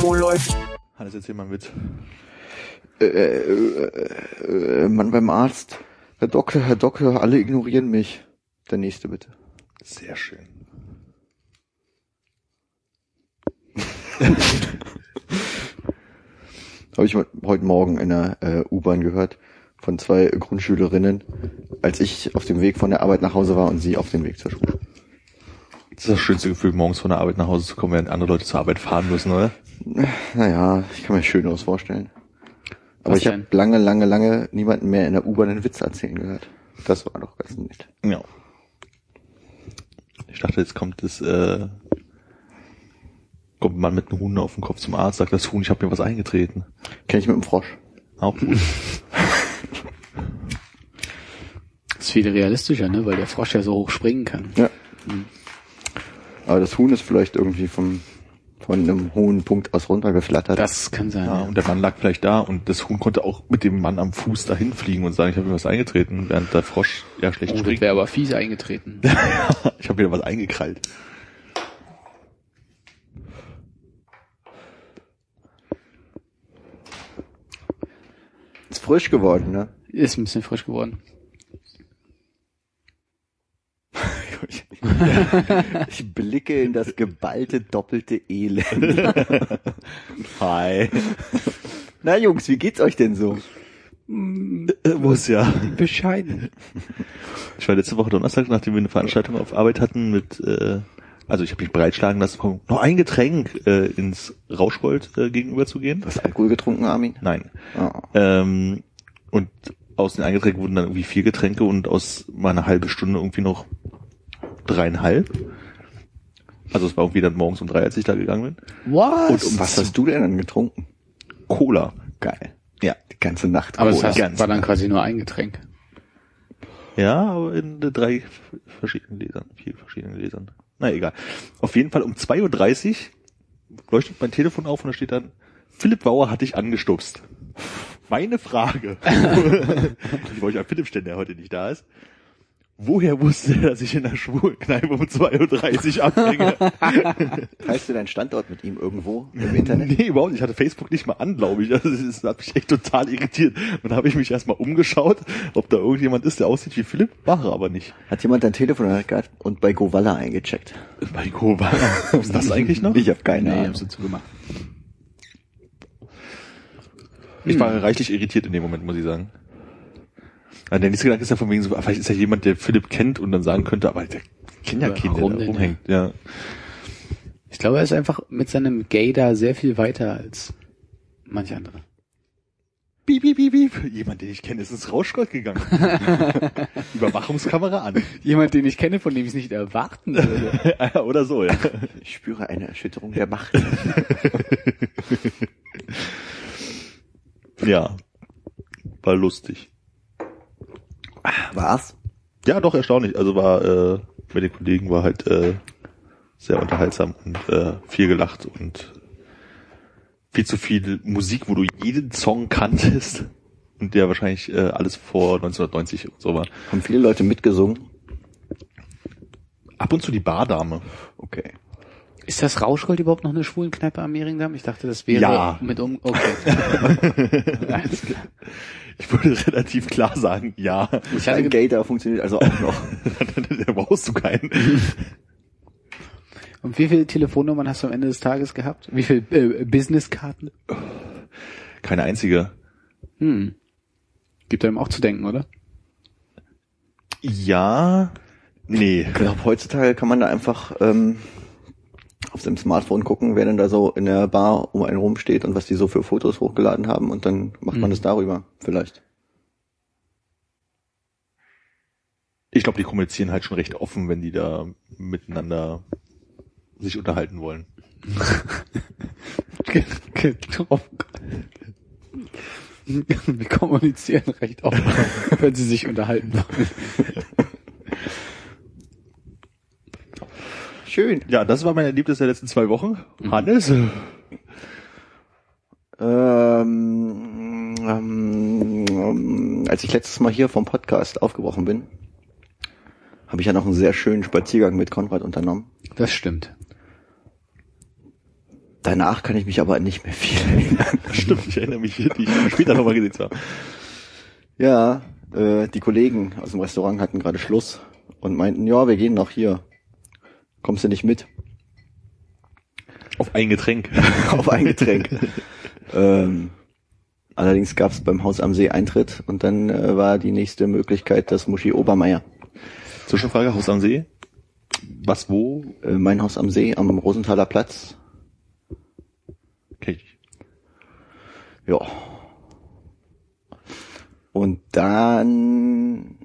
Wo läuft? Hannes, erzähl mal einen Witz. Äh, äh, äh, Mann beim Arzt. Herr Doktor, Herr Doktor, alle ignorieren mich. Der nächste bitte. Sehr schön. Habe ich heute Morgen in der äh, U-Bahn gehört von zwei Grundschülerinnen, als ich auf dem Weg von der Arbeit nach Hause war und sie auf dem Weg zur Schule. Das ist das schönste Gefühl, morgens von der Arbeit nach Hause zu kommen, während andere Leute zur Arbeit fahren müssen, oder? Naja, ich kann mir Schöneres vorstellen. Aber Was ich habe lange, lange, lange niemanden mehr in der U-Bahn einen Witz erzählen gehört. Das war doch ganz nett. Ja. Ich dachte, jetzt kommt das, äh, kommt ein Mann mit einem Huhn auf dem Kopf zum Arzt, sagt das Huhn, ich habe mir was eingetreten. Kenn ich mit dem Frosch. Auch gut. Das ist viel realistischer, ne? Weil der Frosch ja so hoch springen kann. Ja. Aber das Huhn ist vielleicht irgendwie vom, von einem hohen Punkt aus runtergeflattert. Das kann sein. Ja, Ja, und der Mann lag vielleicht da und das Huhn konnte auch mit dem Mann am Fuß dahin fliegen und sagen, ich habe mir was eingetreten, während der Frosch ja schlecht Oh, springt. wäre aber fies eingetreten. ich habe mir was eingekrallt. Ist frisch geworden, ne? Ist ein bisschen frisch geworden. Ich blicke in das geballte doppelte Elend. Hi. Na Jungs, wie geht's euch denn so? Muss ja. Bescheiden. Ich war letzte Woche Donnerstag, nachdem wir eine Veranstaltung auf Arbeit hatten mit, äh, also ich habe mich breitschlagen lassen, komm, noch ein Getränk äh, ins Rauschgold äh, gegenüber zu gehen. Hast du Alkohol getrunken, Armin? Nein. Oh. Ähm, und aus den Eingetränken wurden dann irgendwie vier Getränke und aus meiner halbe Stunde irgendwie noch dreieinhalb. Also es war irgendwie dann morgens um drei, als ich da gegangen bin. Was? Und um was hast du denn dann getrunken? Cola. Geil. Ja. Die ganze Nacht. aber es Cola. heißt, ganz war dann quasi nur ein Getränk. Ja, aber in drei verschiedenen Gläsern, vier verschiedenen Gläsern. Na egal. Auf jeden Fall um 2.30 Uhr leuchtet mein Telefon auf und da steht dann, Philipp Bauer hat dich angestupst. Meine Frage. ich wollte an Philipp stellen, der heute nicht da ist. Woher wusste er, dass ich in der schwulen Kneipe um 2.30 Uhr abhänge? Teilst du deinen Standort mit ihm irgendwo im Internet? nee, überhaupt nicht. Ich hatte Facebook nicht mal an, glaube ich. Also, das hat mich echt total irritiert. Und da habe ich mich erstmal umgeschaut, ob da irgendjemand ist, der aussieht wie Philipp. War er aber nicht. Hat jemand dein Telefon gehabt und bei Govalla eingecheckt? Bei Kova. Ist das eigentlich noch? Ich habe keine Nee, Ahnung. hab's dazu gemacht. Ich war reichlich irritiert in dem Moment, muss ich sagen. Ja, der nächste Gedanke ist ja von wegen so, vielleicht ist ja jemand, der Philipp kennt und dann sagen könnte, aber der kennt ja keinen, der da rumhängt. Ja. Ich glaube, er ist einfach mit seinem Gay da sehr viel weiter als manch andere. Piep, piep, piep, piep. Jemand, den ich kenne, ist ins Rauschgold gegangen. Überwachungskamera an. Jemand, den ich kenne, von dem ich es nicht erwarten würde. Oder so, ja. Ich spüre eine Erschütterung der Macht. Ja. War lustig. Was? Ja, doch erstaunlich. Also war äh, mit den Kollegen war halt äh, sehr unterhaltsam und äh, viel gelacht und viel zu viel Musik, wo du jeden Song kanntest und der wahrscheinlich äh, alles vor 1990 und so war. Haben viele Leute mitgesungen? Ab und zu die Bardame. Okay. Ist das Rauschgold überhaupt noch eine Schwulenkneipe am Mehringdamm? Ich dachte, das wäre Ja. mit um. Okay. Alles klar. Ich würde relativ klar sagen, ja. Ich hatte Dein ge- Gator funktioniert also auch noch. da brauchst du keinen. Und wie viele Telefonnummern hast du am Ende des Tages gehabt? Wie viele äh, Businesskarten? Keine einzige. Hm. Gibt einem auch zu denken, oder? Ja. Nee. Ich glaube, heutzutage kann man da einfach ähm, auf dem Smartphone gucken, wer denn da so in der Bar um einen rumsteht und was die so für Fotos hochgeladen haben und dann macht man Mhm. es darüber vielleicht. Ich glaube, die kommunizieren halt schon recht offen, wenn die da miteinander sich unterhalten wollen. Wir kommunizieren recht oft, wenn sie sich unterhalten wollen. Schön. Ja, das war mein Erlebnis der letzten zwei Wochen. Hannes? Ähm, ähm, ähm, als ich letztes Mal hier vom Podcast aufgebrochen bin, habe ich ja noch einen sehr schönen Spaziergang mit Konrad unternommen. Das stimmt. Danach kann ich mich aber nicht mehr viel erinnern. Stimmt, ich erinnere mich, die ich später nochmal gesehen habe. Ja, äh, die Kollegen aus dem Restaurant hatten gerade Schluss und meinten, ja, wir gehen noch hier. Kommst du nicht mit? Auf ein Getränk. Auf ein Getränk. ähm, allerdings gab es beim Haus am See Eintritt und dann äh, war die nächste Möglichkeit das Muschi Obermeier. Zwischenfrage, Haus am See. Was, wo? Äh, mein Haus am See am Rosenthaler Platz. Nicht. Ja. Und dann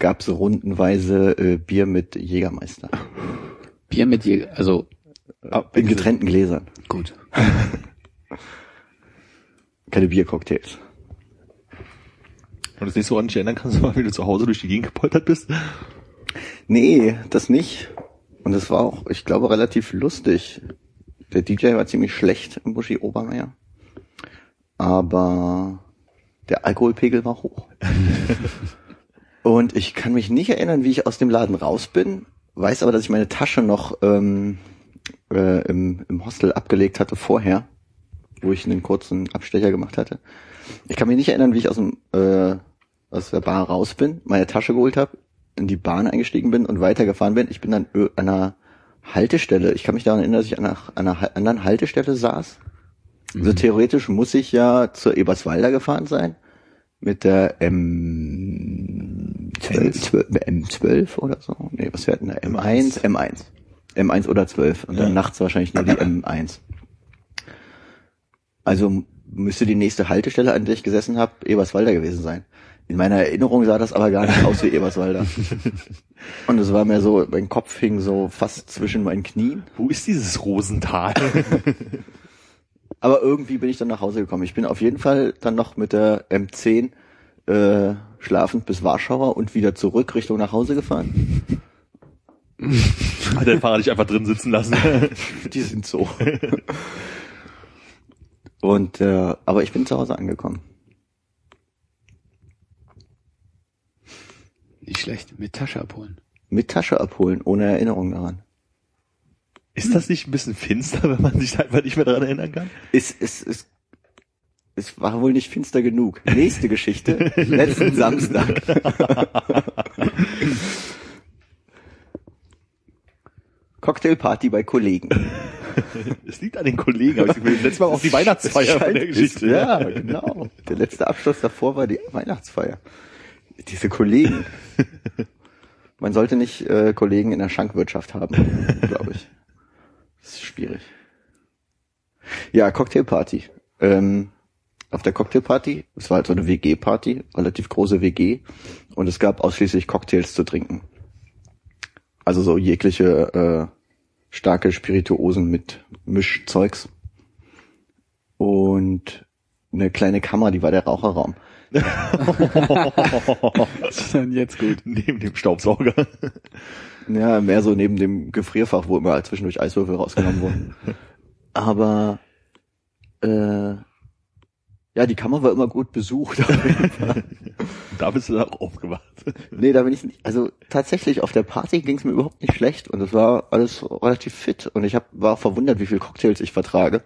gab's rundenweise äh, Bier mit Jägermeister. Bier mit je, also In getrennten Gläsern. gut. Keine Biercocktails. Und das nächste, woran ich erinnern kannst, war, wie du zu Hause durch die Gegend gepoltert bist. Nee, das nicht. Und es war auch, ich glaube, relativ lustig. Der DJ war ziemlich schlecht im Buschi Obermeier. Aber der Alkoholpegel war hoch. Und ich kann mich nicht erinnern, wie ich aus dem Laden raus bin, weiß aber, dass ich meine Tasche noch ähm, äh, im, im Hostel abgelegt hatte vorher, wo ich einen kurzen Abstecher gemacht hatte. Ich kann mich nicht erinnern, wie ich aus dem äh, aus der Bar raus bin, meine Tasche geholt habe, in die Bahn eingestiegen bin und weitergefahren bin. Ich bin dann an einer Haltestelle. Ich kann mich daran erinnern, dass ich an einer, an einer anderen Haltestelle saß. Also theoretisch muss ich ja zur Eberswalder gefahren sein mit der M12, M12 oder so. Nee, was wäre denn da? M1, M1. M1 oder 12 und dann Ja. nachts wahrscheinlich nur die M1. Also müsste die nächste Haltestelle, an der ich gesessen habe, Eberswalder gewesen sein. In meiner Erinnerung sah das aber gar nicht aus wie Eberswalder. Und es war mir so, mein Kopf hing so fast zwischen meinen Knien. Wo ist dieses Rosental? Aber irgendwie bin ich dann nach Hause gekommen. Ich bin auf jeden Fall dann noch mit der M10 äh, schlafend bis Warschauer und wieder zurück Richtung nach Hause gefahren. Hat der Fahrer dich einfach drin sitzen lassen? Die sind so. Und äh, aber ich bin zu Hause angekommen. Nicht schlecht. Mit Tasche abholen. Mit Tasche abholen, ohne Erinnerung daran. Ist das nicht ein bisschen finster, wenn man sich einfach nicht mehr daran erinnern kann? Es, es, es, es war wohl nicht finster genug. Nächste Geschichte. Letzten Samstag. Cocktailparty bei Kollegen. Es liegt an den Kollegen, aber ich letztes Mal auf die Weihnachtsfeier von der Geschichte. Ja, genau. Der letzte Abschluss davor war die Weihnachtsfeier. Diese Kollegen. Man sollte nicht äh, Kollegen in der Schankwirtschaft haben, glaube ich. Schwierig. Ja, Cocktailparty. Ähm, auf der Cocktailparty, es war halt so eine WG-Party, relativ große WG, und es gab ausschließlich Cocktails zu trinken. Also so jegliche äh, starke Spirituosen mit Mischzeugs. Und eine kleine Kammer, die war der Raucherraum. Das ist dann jetzt gut. Neben dem Staubsauger. Ja, mehr so neben dem Gefrierfach, wo immer zwischendurch Eiswürfel rausgenommen wurden. Aber äh, ja, die Kammer war immer gut besucht. Da bist du auch aufgewacht. nee, da bin ich nicht. Also tatsächlich auf der Party ging es mir überhaupt nicht schlecht und es war alles relativ fit und ich hab, war verwundert, wie viel Cocktails ich vertrage.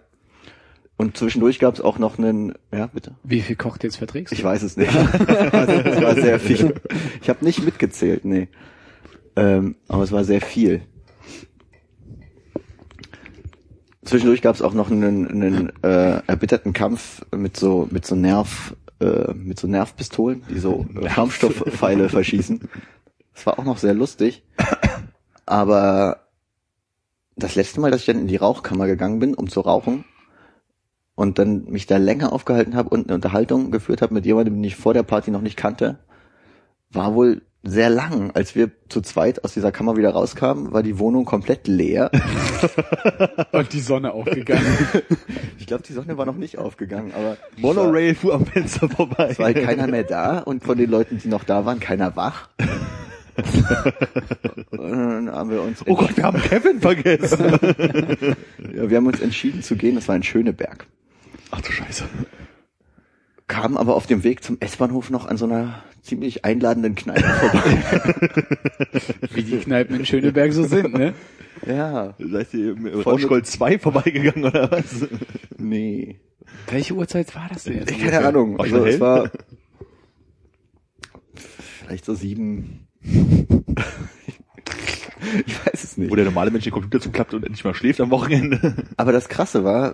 Und zwischendurch gab es auch noch einen, ja bitte. Wie viel Cocktails verträgst du? Ich weiß es nicht. also, es war sehr viel. Ich habe nicht mitgezählt, nee. Ähm, aber es war sehr viel. Zwischendurch gab es auch noch einen, einen äh, erbitterten Kampf mit so mit so Nerv äh, mit so Nervpistolen, die so Schaumstoffpfeile verschießen. Das war auch noch sehr lustig. Aber das letzte Mal, dass ich dann in die Rauchkammer gegangen bin, um zu rauchen, und dann mich da länger aufgehalten habe und eine Unterhaltung geführt habe mit jemandem, den ich vor der Party noch nicht kannte, war wohl sehr lang. Als wir zu zweit aus dieser Kammer wieder rauskamen, war die Wohnung komplett leer. Und die Sonne aufgegangen. Ich glaube, die Sonne war noch nicht aufgegangen, aber Monorail fuhr am Fenster vorbei. es war halt keiner mehr da und von den Leuten, die noch da waren, keiner wach. und dann haben wir uns Oh Gott, wir haben Kevin vergessen. ja, wir haben uns entschieden zu gehen. Das war ein Schöneberg. Ach du Scheiße. Kamen aber auf dem Weg zum S-Bahnhof noch an so einer ziemlich einladenden Kneipe vorbei. Wie die Kneipen in Schöneberg so sind, ne? ja, Seid ihr im Rauschgold 2 vorbeigegangen oder was? nee. Welche Uhrzeit war das denn jetzt? Keine Ahnung. War Also es war vielleicht so sieben. ich weiß es nicht. Wo der normale Mensch den Computer zuklappt und endlich mal schläft am Wochenende. Aber das Krasse war,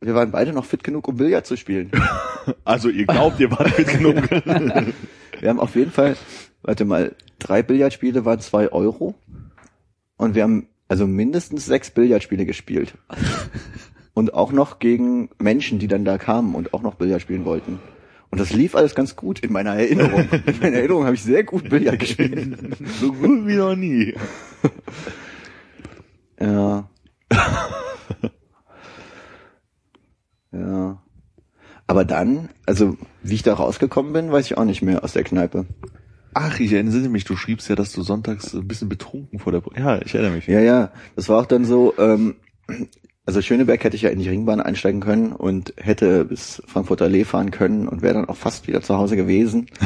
wir waren beide noch fit genug, um Billard zu spielen. Also ihr glaubt, ihr wart fit genug. Wir haben auf jeden Fall, warte mal, drei Billardspiele waren zwei Euro. Und wir haben also mindestens sechs Billardspiele gespielt. Und auch noch gegen Menschen, die dann da kamen und auch noch Billard spielen wollten. Und das lief alles ganz gut in meiner Erinnerung. In meiner Erinnerung habe ich sehr gut Billard gespielt. so gut wie noch nie. Ja. Ja. Aber dann, also wie ich da rausgekommen bin, weiß ich auch nicht mehr aus der Kneipe. Ach, ich erinnere mich, du schriebst ja, dass du sonntags ein bisschen betrunken vor der... Ja, ich erinnere mich. Ja, ja. Das war auch dann so, ähm, also Schöneberg hätte ich ja in die Ringbahn einsteigen können und hätte bis Frankfurter Allee fahren können und wäre dann auch fast wieder zu Hause gewesen.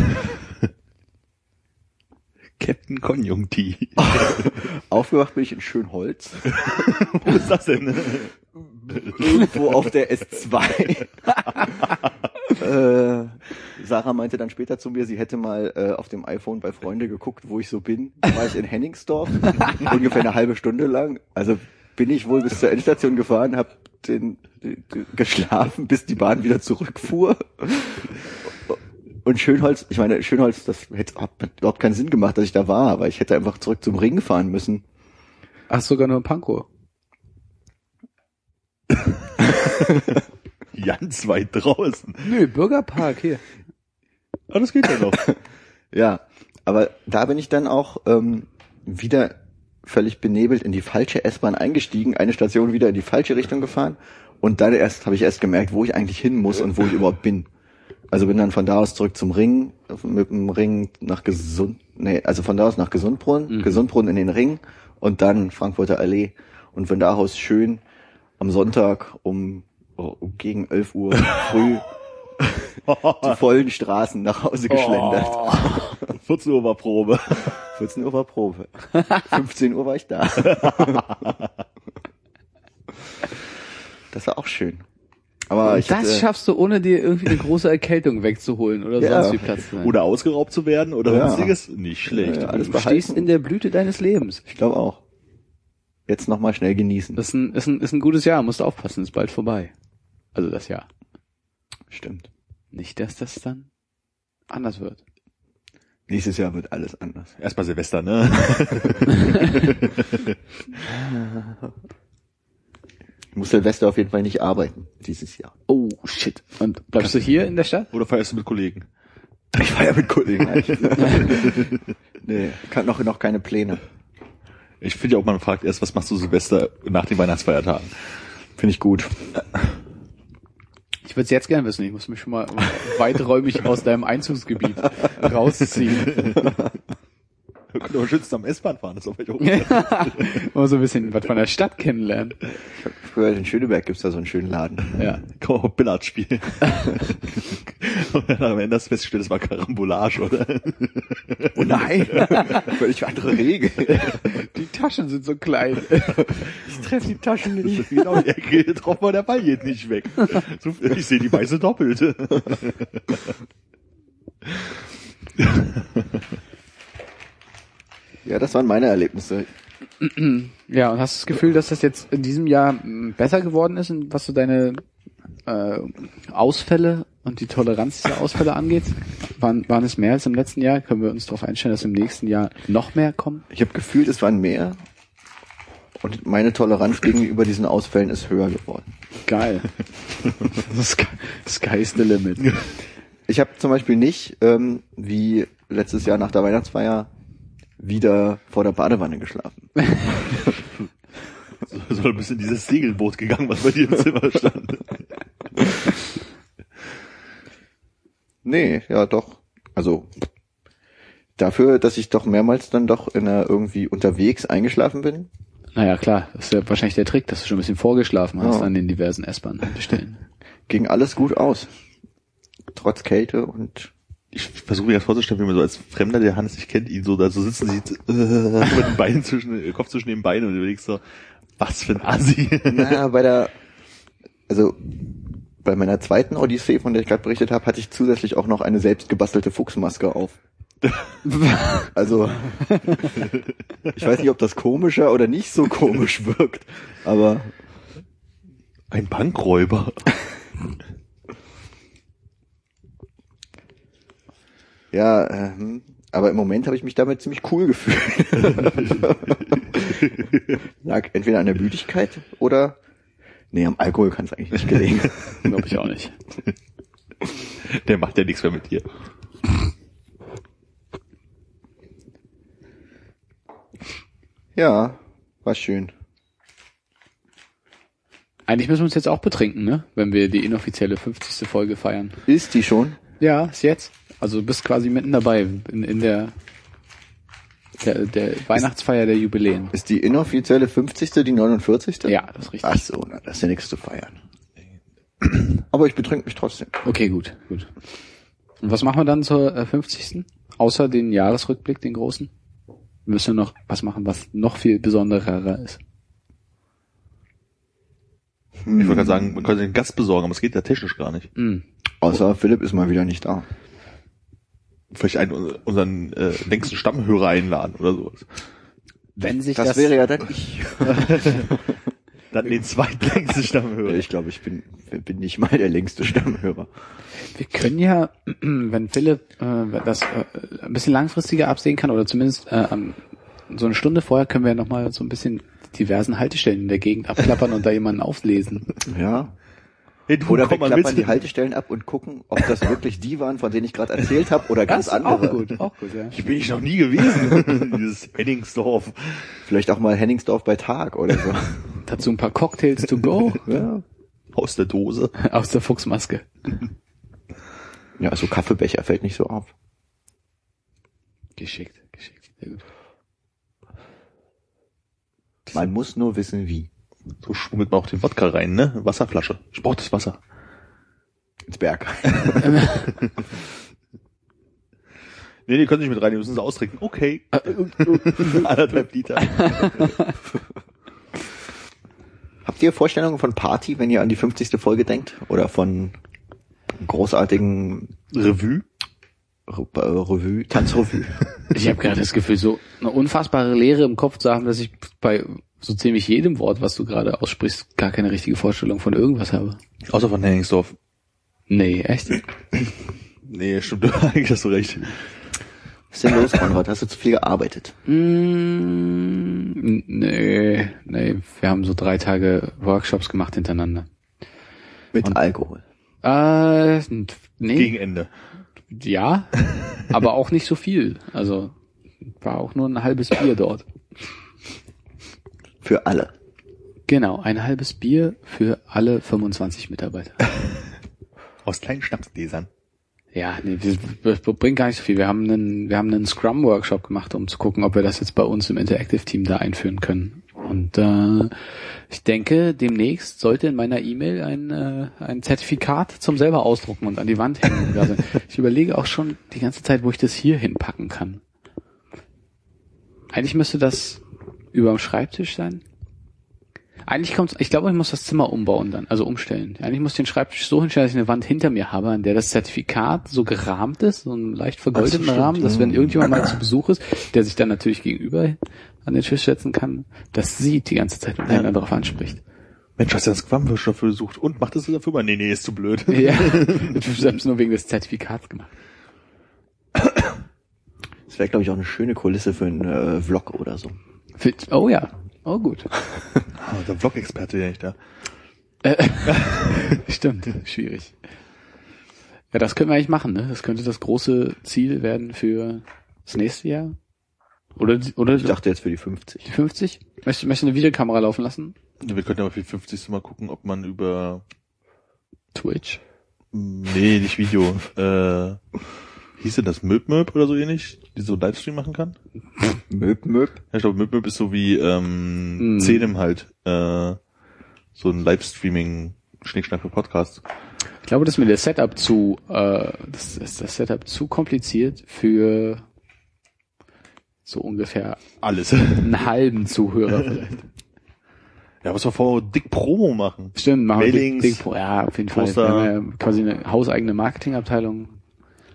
Captain Konjunktiv. Aufgewacht bin ich in Schönholz. Wo ist das denn? Irgendwo auf der S2. äh, Sarah meinte dann später zu mir, sie hätte mal äh, auf dem iPhone bei Freunde geguckt, wo ich so bin. Da war ich in Henningsdorf, ungefähr eine halbe Stunde lang. Also bin ich wohl bis zur Endstation gefahren, habe den, den, den geschlafen, bis die Bahn wieder zurückfuhr. Und Schönholz, ich meine, Schönholz, das hätte hat überhaupt keinen Sinn gemacht, dass ich da war, aber ich hätte einfach zurück zum Ring fahren müssen. Ach, sogar nur Pankow. Ganz weit draußen. Nö, Bürgerpark, hier. Ah, das geht ja noch. Ja, aber da bin ich dann auch ähm, wieder völlig benebelt in die falsche S-Bahn eingestiegen, eine Station wieder in die falsche Richtung gefahren und dann erst habe ich erst gemerkt, wo ich eigentlich hin muss und wo ich überhaupt bin. Also bin dann von da aus zurück zum Ring, mit dem Ring nach Gesund, nee, also von da aus nach Gesundbrunnen, Mhm. Gesundbrunnen in den Ring und dann Frankfurter Allee und von da aus schön am Sonntag um, um gegen 11 Uhr früh die vollen Straßen nach Hause geschlendert. 14 Uhr war Probe. 14 Uhr war Probe. 15 Uhr war ich da. Das war auch schön. Aber ich das hatte, schaffst du, ohne dir irgendwie eine große Erkältung wegzuholen oder Ja. sonst wie Platz zu sein. Oder ausgeraubt zu werden oder Ja. sonstiges. Nicht schlecht. Ja, alles du stehst in der Blüte deines Lebens. ich glaube auch. Jetzt noch mal schnell genießen. Das ist ein, ist ein, ist ein gutes Jahr, musst du aufpassen, ist bald vorbei. Also das Jahr. Stimmt. Nicht, dass das dann anders wird. Nächstes Jahr wird alles anders. Erstmal Silvester, ne? Ich muss Silvester auf jeden Fall nicht arbeiten dieses Jahr. Oh, shit. Und bleibst du hier in der Stadt? Oder feierst du mit Kollegen? Ich ja mit Kollegen. nee, kann noch noch keine Pläne. Ich finde ja auch, man fragt erst, was machst du Silvester nach den Weihnachtsfeiertagen? Finde ich gut. Ich würde es jetzt gerne wissen. Ich muss mich schon mal weiträumig aus deinem Einzugsgebiet rausziehen. Wir können aber schützen am S-Bahn fahren, das ist auch vielleicht auch Mal so ein bisschen was von der Stadt kennenlernen. Ich hab gehört, in Schöneberg gibt's da so einen schönen Laden. Ja. Kann man auch Billard spielen. Und dann am Ende hast du festgestellt, das war Karambolage, oder? Oh nein, völlig andere Regel. Die Taschen sind so klein. Ich treffe die Taschen nicht. genau, die Ecke getroffen, aber der Ball geht nicht weg. Ich sehe die weiße Doppelte. Ja, das waren meine Erlebnisse. Ja, und hast du das Gefühl, dass das jetzt in diesem Jahr m, besser geworden ist, was so deine äh, Ausfälle und die Toleranz dieser Ausfälle angeht? Waren, waren es mehr als im letzten Jahr? Können wir uns darauf einstellen, dass im nächsten Jahr noch mehr kommen? Ich habe gefühlt, es waren mehr. Und meine Toleranz gegenüber diesen Ausfällen ist höher geworden. Geil. Sky's the limit. Ich habe zum Beispiel nicht, ähm, wie letztes Jahr nach der Weihnachtsfeier wieder vor der Badewanne geschlafen. So, so ein bisschen dieses Segelboot gegangen, was bei dir im Zimmer stand. Nee, ja doch. Also dafür, dass ich doch mehrmals dann doch in einer irgendwie unterwegs eingeschlafen bin. Naja, klar, das ist ja wahrscheinlich der Trick, dass du schon ein bisschen vorgeschlafen hast Ja. an den diversen S-Bahn-Haltestellen. Ging alles gut aus. Trotz Kälte und Ich versuche mir das vorzustellen, wie man so als Fremder, der Hannes nicht kennt, ihn so da so sitzen sieht, äh, mit dem Bein zwischen, äh, Kopf zwischen den Beinen und überlegst so, was für ein Assi. naja, bei der also bei meiner zweiten Odyssee, von der ich gerade berichtet habe, hatte ich zusätzlich auch noch eine selbst gebastelte Fuchsmaske auf. Also ich weiß nicht, ob das komischer oder nicht so komisch wirkt, aber Ein Bankräuber. Ja, ähm, aber im Moment habe ich mich damit ziemlich cool gefühlt. Lag entweder an der Müdigkeit oder nee, am Alkohol kann es eigentlich nicht gelegen. Glaube ich auch nicht. Der macht ja nichts mehr mit dir. Ja, war schön. Eigentlich müssen wir uns jetzt auch betrinken, ne? Wenn wir die inoffizielle 50. Folge feiern. Ist die schon? Ja, ist jetzt. Also du bist quasi mitten dabei in, in der, der, der Weihnachtsfeier der Jubiläen. Ist die inoffizielle 50. die 49.? Ja, das ist richtig. Ach so, na, das ist ja nichts zu feiern. Aber ich betrink mich trotzdem. Okay, gut, gut. Und was machen wir dann zur äh, 50. Außer den Jahresrückblick, den großen? Wir müssen noch was machen, was noch viel besonderer ist. Ich wollte gerade sagen, man könnte den Gast besorgen, aber es geht ja technisch gar nicht. Hm. Außer Philipp ist mal wieder nicht da. Vielleicht einen unseren äh, längsten Stammhörer einladen oder sowas. Wenn sich Das, das, wäre ja dann ich. Dann den zweitlängsten Stammhörer. Ich glaube, ich bin, bin nicht mal der längste Stammhörer. Wir können ja, wenn Philipp äh, das äh, ein bisschen langfristiger absehen kann oder zumindest äh, so eine Stunde vorher können wir ja noch mal so ein bisschen diversen Haltestellen in der Gegend abklappern und da jemanden auflesen. Ja. Hey, du, Oder wir klappern mit. die Haltestellen ab und gucken, ob das wirklich die waren, von denen ich gerade erzählt habe, oder ganz Das andere. auch gut, auch gut, ja. Hier bin ich noch nie gewesen. Dieses Henningsdorf. Vielleicht auch mal Henningsdorf bei Tag oder so. Dazu ein paar Cocktails to go ja. Aus der Dose. aus der Fuchsmaske. ja, so Kaffeebecher fällt nicht so auf. Geschickt, geschickt. Sehr gut. Man muss nur wissen, wie. So schmuggelt man auch den Wodka rein, ne? Wasserflasche. Ich brauch das Wasser. Ins Berg. Nee, die können sich mit rein, die müssen sie austrinken. Okay. Anderthalb Liter. Habt ihr Vorstellungen von Party, wenn ihr an die 50. Folge denkt? Oder von großartigen Revue. Re äh, Revue, Tanzrevue? Ich habe gerade das Gefühl, so eine unfassbare Leere im Kopf zu haben, dass ich bei so ziemlich jedem Wort, was du gerade aussprichst, gar keine richtige Vorstellung von irgendwas habe. Außer von Henningsdorf. Nee, echt? Nee, stimmt. Eigentlich hast du recht. Was ist denn los, Konrad? Hast du zu viel gearbeitet? Mm, nee, nee, wir haben so drei Tage Workshops gemacht hintereinander. Mit Alkohol. Äh, nee, Gegen Ende. ja, aber auch nicht so viel. Also war auch nur ein halbes Bier dort. Für alle. Genau, ein halbes Bier für alle 25 Mitarbeiter. Aus kleinen Schnapsgläsern. Ja, nee, das, bringt gar nicht so viel. Wir haben einen, wir haben einen Scrum-Workshop gemacht, um zu gucken, ob wir das jetzt bei uns im Interactive-Team da einführen können. Und äh, ich denke, demnächst sollte in meiner E-Mail ein, äh, ein Zertifikat zum selber ausdrucken und an die Wand hängen. Also ich überlege auch schon die ganze Zeit, wo ich das hier hinpacken kann. Eigentlich müsste das über dem Schreibtisch sein. Eigentlich kommt's, ich glaube, ich muss das Zimmer umbauen dann, also umstellen. Eigentlich muss ich den Schreibtisch so hinstellen, dass ich eine Wand hinter mir habe, an der das Zertifikat so gerahmt ist, so einen leicht vergoldeten stimmt. Rahmen, dass wenn irgendjemand mal zu Besuch ist, der sich dann natürlich gegenüber an den Tisch setzen kann, das sieht die ganze Zeit und einen darauf anspricht. Mensch, hast du das Quamwürsch dafür gesucht? Und macht das dafür mal? Nee, nee, ist zu blöd. Ja, ich es nur wegen des Zertifikats gemacht. Das wäre, glaube ich, auch eine schöne Kulisse für einen äh, Vlog oder so. Oh ja, oh gut. Ah, der Vlog-Experte, der nicht da. Stimmt, schwierig. Ja, das können wir eigentlich machen, ne? Das könnte das große Ziel werden für das nächste Jahr. Oder, oder Ich dachte jetzt für die 50. die 50? Möchtest, du eine Videokamera laufen lassen? Wir könnten aber für die 50. mal gucken, ob man über, Twitch. nee, nicht Video, äh, hieß denn das Möb Möb oder so ähnlich, die so Livestream machen kann? Möb, möb. Ja, ich glaube, Möb Möb ist so wie, ähm, Hm. Zenem halt, äh, so ein Livestreaming Schnickschnack für Podcasts. Ich glaube, das ist mir der Setup zu, äh, das ist das Setup zu kompliziert für so ungefähr Alles. einen halben Zuhörer vielleicht. Ja, was wir vor dick Promo machen. Stimmt, machen wir Mailings, Big, Big Pro. Ja, auf jeden Poster. Fall. Wir haben ja quasi eine hauseigene Marketingabteilung.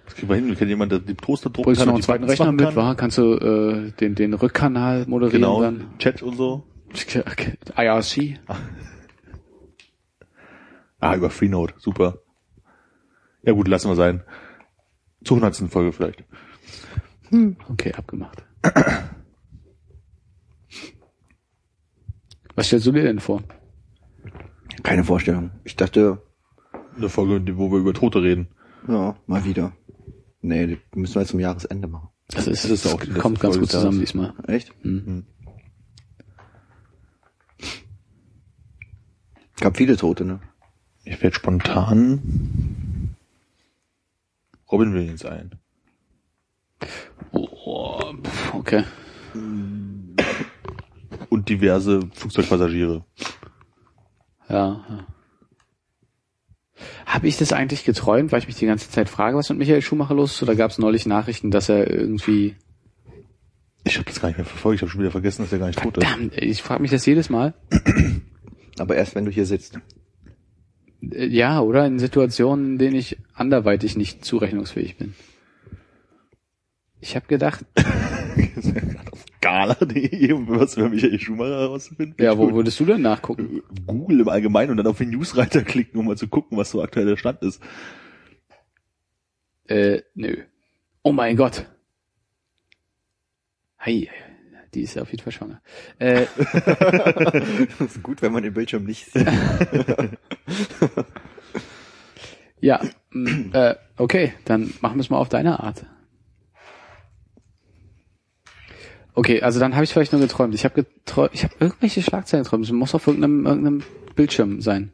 Das kriegen wir hin. Jemanden, der die Toaster drucken du kann. noch einen zweiten Rechner machen mit, kann. war? Kannst du äh, den, den Rückkanal moderieren Genau, dann? Chat und so. Okay. IRC. Ah, über Freenode. Super. Ja gut, lassen wir sein. Zur 100. Folge vielleicht. Okay, abgemacht. Was stellst du dir denn vor? Keine Vorstellung. Ich dachte, Eine Folge, wo wir über Tote reden. ja, mal wieder. Nee, die müssen wir zum Jahresende machen. Das ist, Das ist das auch die kommt ganz Folge gut zusammen des diesmal. Echt? Mhm. Gab viele Tote, ne? Ich werde spontan. Robin will jetzt ein. Oh, okay. Und diverse Flugzeugpassagiere. Ja. ja. Habe ich das eigentlich geträumt, weil ich mich die ganze Zeit frage, was mit Michael Schumacher los ist? Oder gab es neulich Nachrichten, dass er irgendwie... Ich habe das gar nicht mehr verfolgt. Ich habe schon wieder vergessen, dass er gar nicht tot ist. Verdammt, ich frage mich das jedes Mal. Aber erst wenn du hier sitzt. Äh, Ja, oder? In Situationen, in denen ich anderweitig nicht zurechnungsfähig bin. Ich habe gedacht, Gala.de, um was über Michael Schumacher herauszufinden. ja, wo würdest du denn nachgucken? Google im Allgemeinen und dann auf den Newsreiter klicken, um mal zu gucken, was so aktuell der Stand ist. Äh, nö. Oh mein Gott. Hi, die ist ja auf jeden Fall schwanger. Äh, Das ist gut, wenn man den Bildschirm nicht sieht. ja, mm, äh, okay, dann machen wir es mal auf deine Art. Okay, also dann habe ich vielleicht nur geträumt. Ich habe geträumt, ich habe irgendwelche Schlagzeilen geträumt. Es muss auf irgendeinem, irgendeinem Bildschirm sein.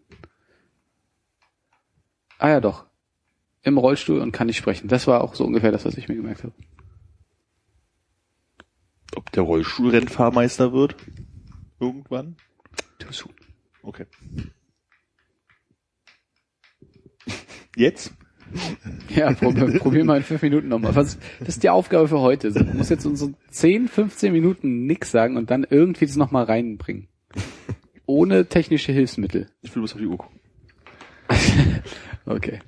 Ah ja, doch. Im Rollstuhl und kann nicht sprechen. Das war auch so ungefähr das, was ich mir gemerkt habe. Ob der Rollstuhlrennfahrmeister wird? Irgendwann? Too soon. Okay. Jetzt? Ja, probier, probier mal in fünf Minuten nochmal. Was, das ist die Aufgabe für heute. Du musst jetzt unsere 10, 15 Minuten nix sagen und dann irgendwie das nochmal reinbringen. Ohne technische Hilfsmittel. Ich will bloß auf die Uhr gucken. Okay.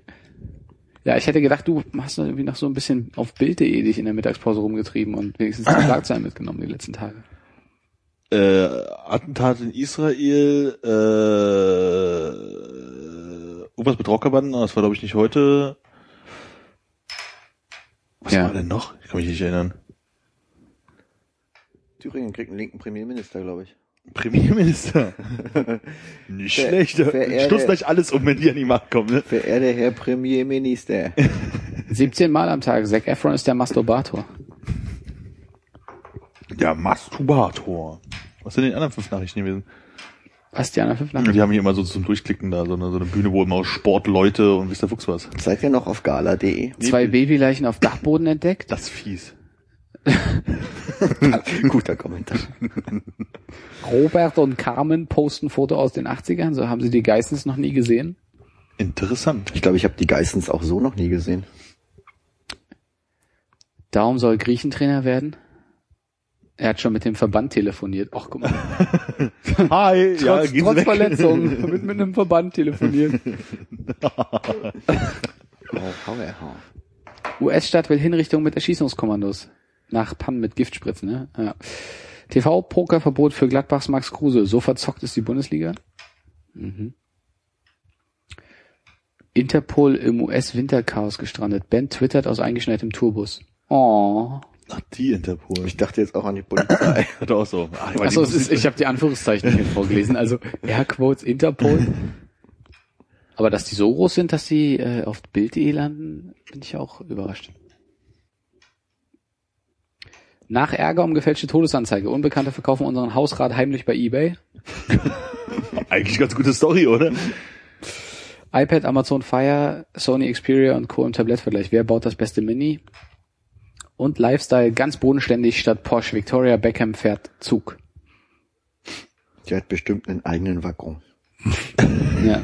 Ja, ich hätte gedacht, du hast irgendwie noch so ein bisschen auf Bild.de dich in der Mittagspause rumgetrieben und wenigstens die Schlagzeilen mitgenommen die letzten Tage. Äh, Attentat in Israel, äh, irgendwas mit Rockerbanden, das war glaube ich nicht heute. Was Ja. war denn noch? Ich kann mich nicht erinnern. Thüringen kriegt einen linken Premierminister, glaube ich. Premierminister. nicht Ver- schlecht. Stoß gleich alles um, wenn die an die Macht kommen, ne? Verehrter Herr Premierminister. 17 Mal am Tag. Zac Efron ist der Masturbator. Ja, Masturbator. Was sind denn die anderen fünf Nachrichten gewesen? Anderen fünf Nachrichten? Die haben hier immer so zum Durchklicken da, so eine, so eine Bühne, wo immer Sportleute und wisst der Fuchs was. Seid ihr noch auf gala.de? Zwei Babyleichen auf Dachboden entdeckt. Das ist fies. Guter Kommentar. Robert und Carmen posten Foto aus den 80ern. So haben sie die Geissens noch nie gesehen. Interessant. Ich glaube, ich habe die Geissens auch so noch nie gesehen. Darum soll Griechentrainer werden. Er hat schon mit dem Verband telefoniert. Ach, guck mal. Hi, Trotz, Sie trotz weg. Verletzung mit, mit einem Verband telefoniert. US-Staat will Hinrichtung mit Erschießungskommandos. Nach Pannen mit Giftspritzen, ne? Ja. TV-Pokerverbot für Gladbachs Max Kruse. So verzockt ist die Bundesliga. Mhm. Interpol im US-Winterchaos gestrandet. Ben twittert aus eingeschneitem Tourbus. Oh. Ach, die Interpol. Ich dachte jetzt auch an die Polizei. hatte auch so. Ach, Achso, es ist, ich habe die Anführungszeichen hier vorgelesen. Also Airquotes Interpol. Aber dass die so groß sind, dass die äh, auf Bild.de landen, bin ich auch überrascht. Nach Ärger um gefälschte Todesanzeige. Unbekannte verkaufen unseren Hausrat heimlich bei eBay. Eigentlich ganz gute Story, oder? iPad, Amazon Fire, Sony Xperia und Co. im Tablettvergleich. Wer baut das beste Mini? Und Lifestyle ganz bodenständig statt Porsche. Victoria Beckham fährt Zug. Die hat bestimmt einen eigenen Waggon. Ja.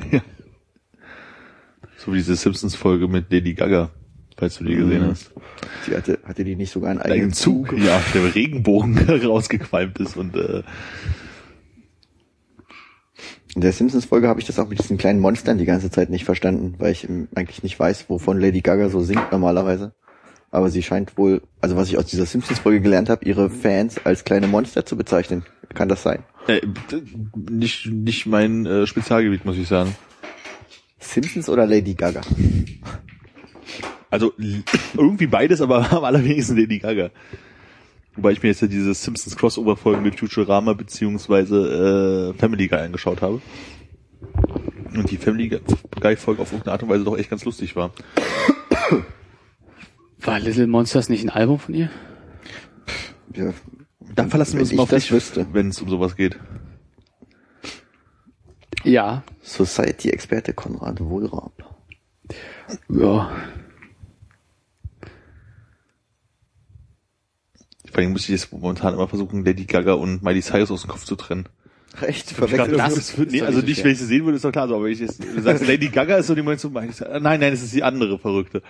So wie diese Simpsons-Folge mit Lady Gaga, falls du die gesehen Mhm. hast. Die hatte, hatte die nicht sogar einen Einen eigenen Zug, ja, der Regenbogen rausgequalmt ist und äh, In der Simpsons-Folge habe ich das auch mit diesen kleinen Monstern die ganze Zeit nicht verstanden, weil ich eigentlich nicht weiß, wovon Lady Gaga so singt normalerweise. Aber sie scheint wohl, also was ich aus dieser Simpsons-Folge gelernt habe, ihre Fans als kleine Monster zu bezeichnen. Kann das sein? äh, nicht, nicht mein äh, Spezialgebiet, muss ich sagen. Simpsons oder Lady Gaga? Also irgendwie beides, aber am allerwenigsten Lady Gaga. Wobei ich mir jetzt ja diese Simpsons Crossover-Folgen mit Futurama beziehungsweise äh, Family Guy angeschaut habe. Und die Family Guy-Folge auf irgendeine Art und Weise doch echt ganz lustig war. War Little Monsters nicht ein Album von ihr? Ja, Da verlassen wir uns mal auf das dich, wenn es um sowas geht. Ja. Society-Experte Konrad Wohlrab. Ja. Vor allem muss ich jetzt momentan immer versuchen, Lady Gaga und Miley Cyrus aus dem Kopf zu trennen. Recht, verwechselt. das das ist- nee, also nicht so wenn ich sie sehen würde, ist doch klar so, aber wenn ich jetzt, du sagst, Lady Gaga ist so, die meinst du, Miley Cyrus- nein, nein, es ist die andere Verrückte.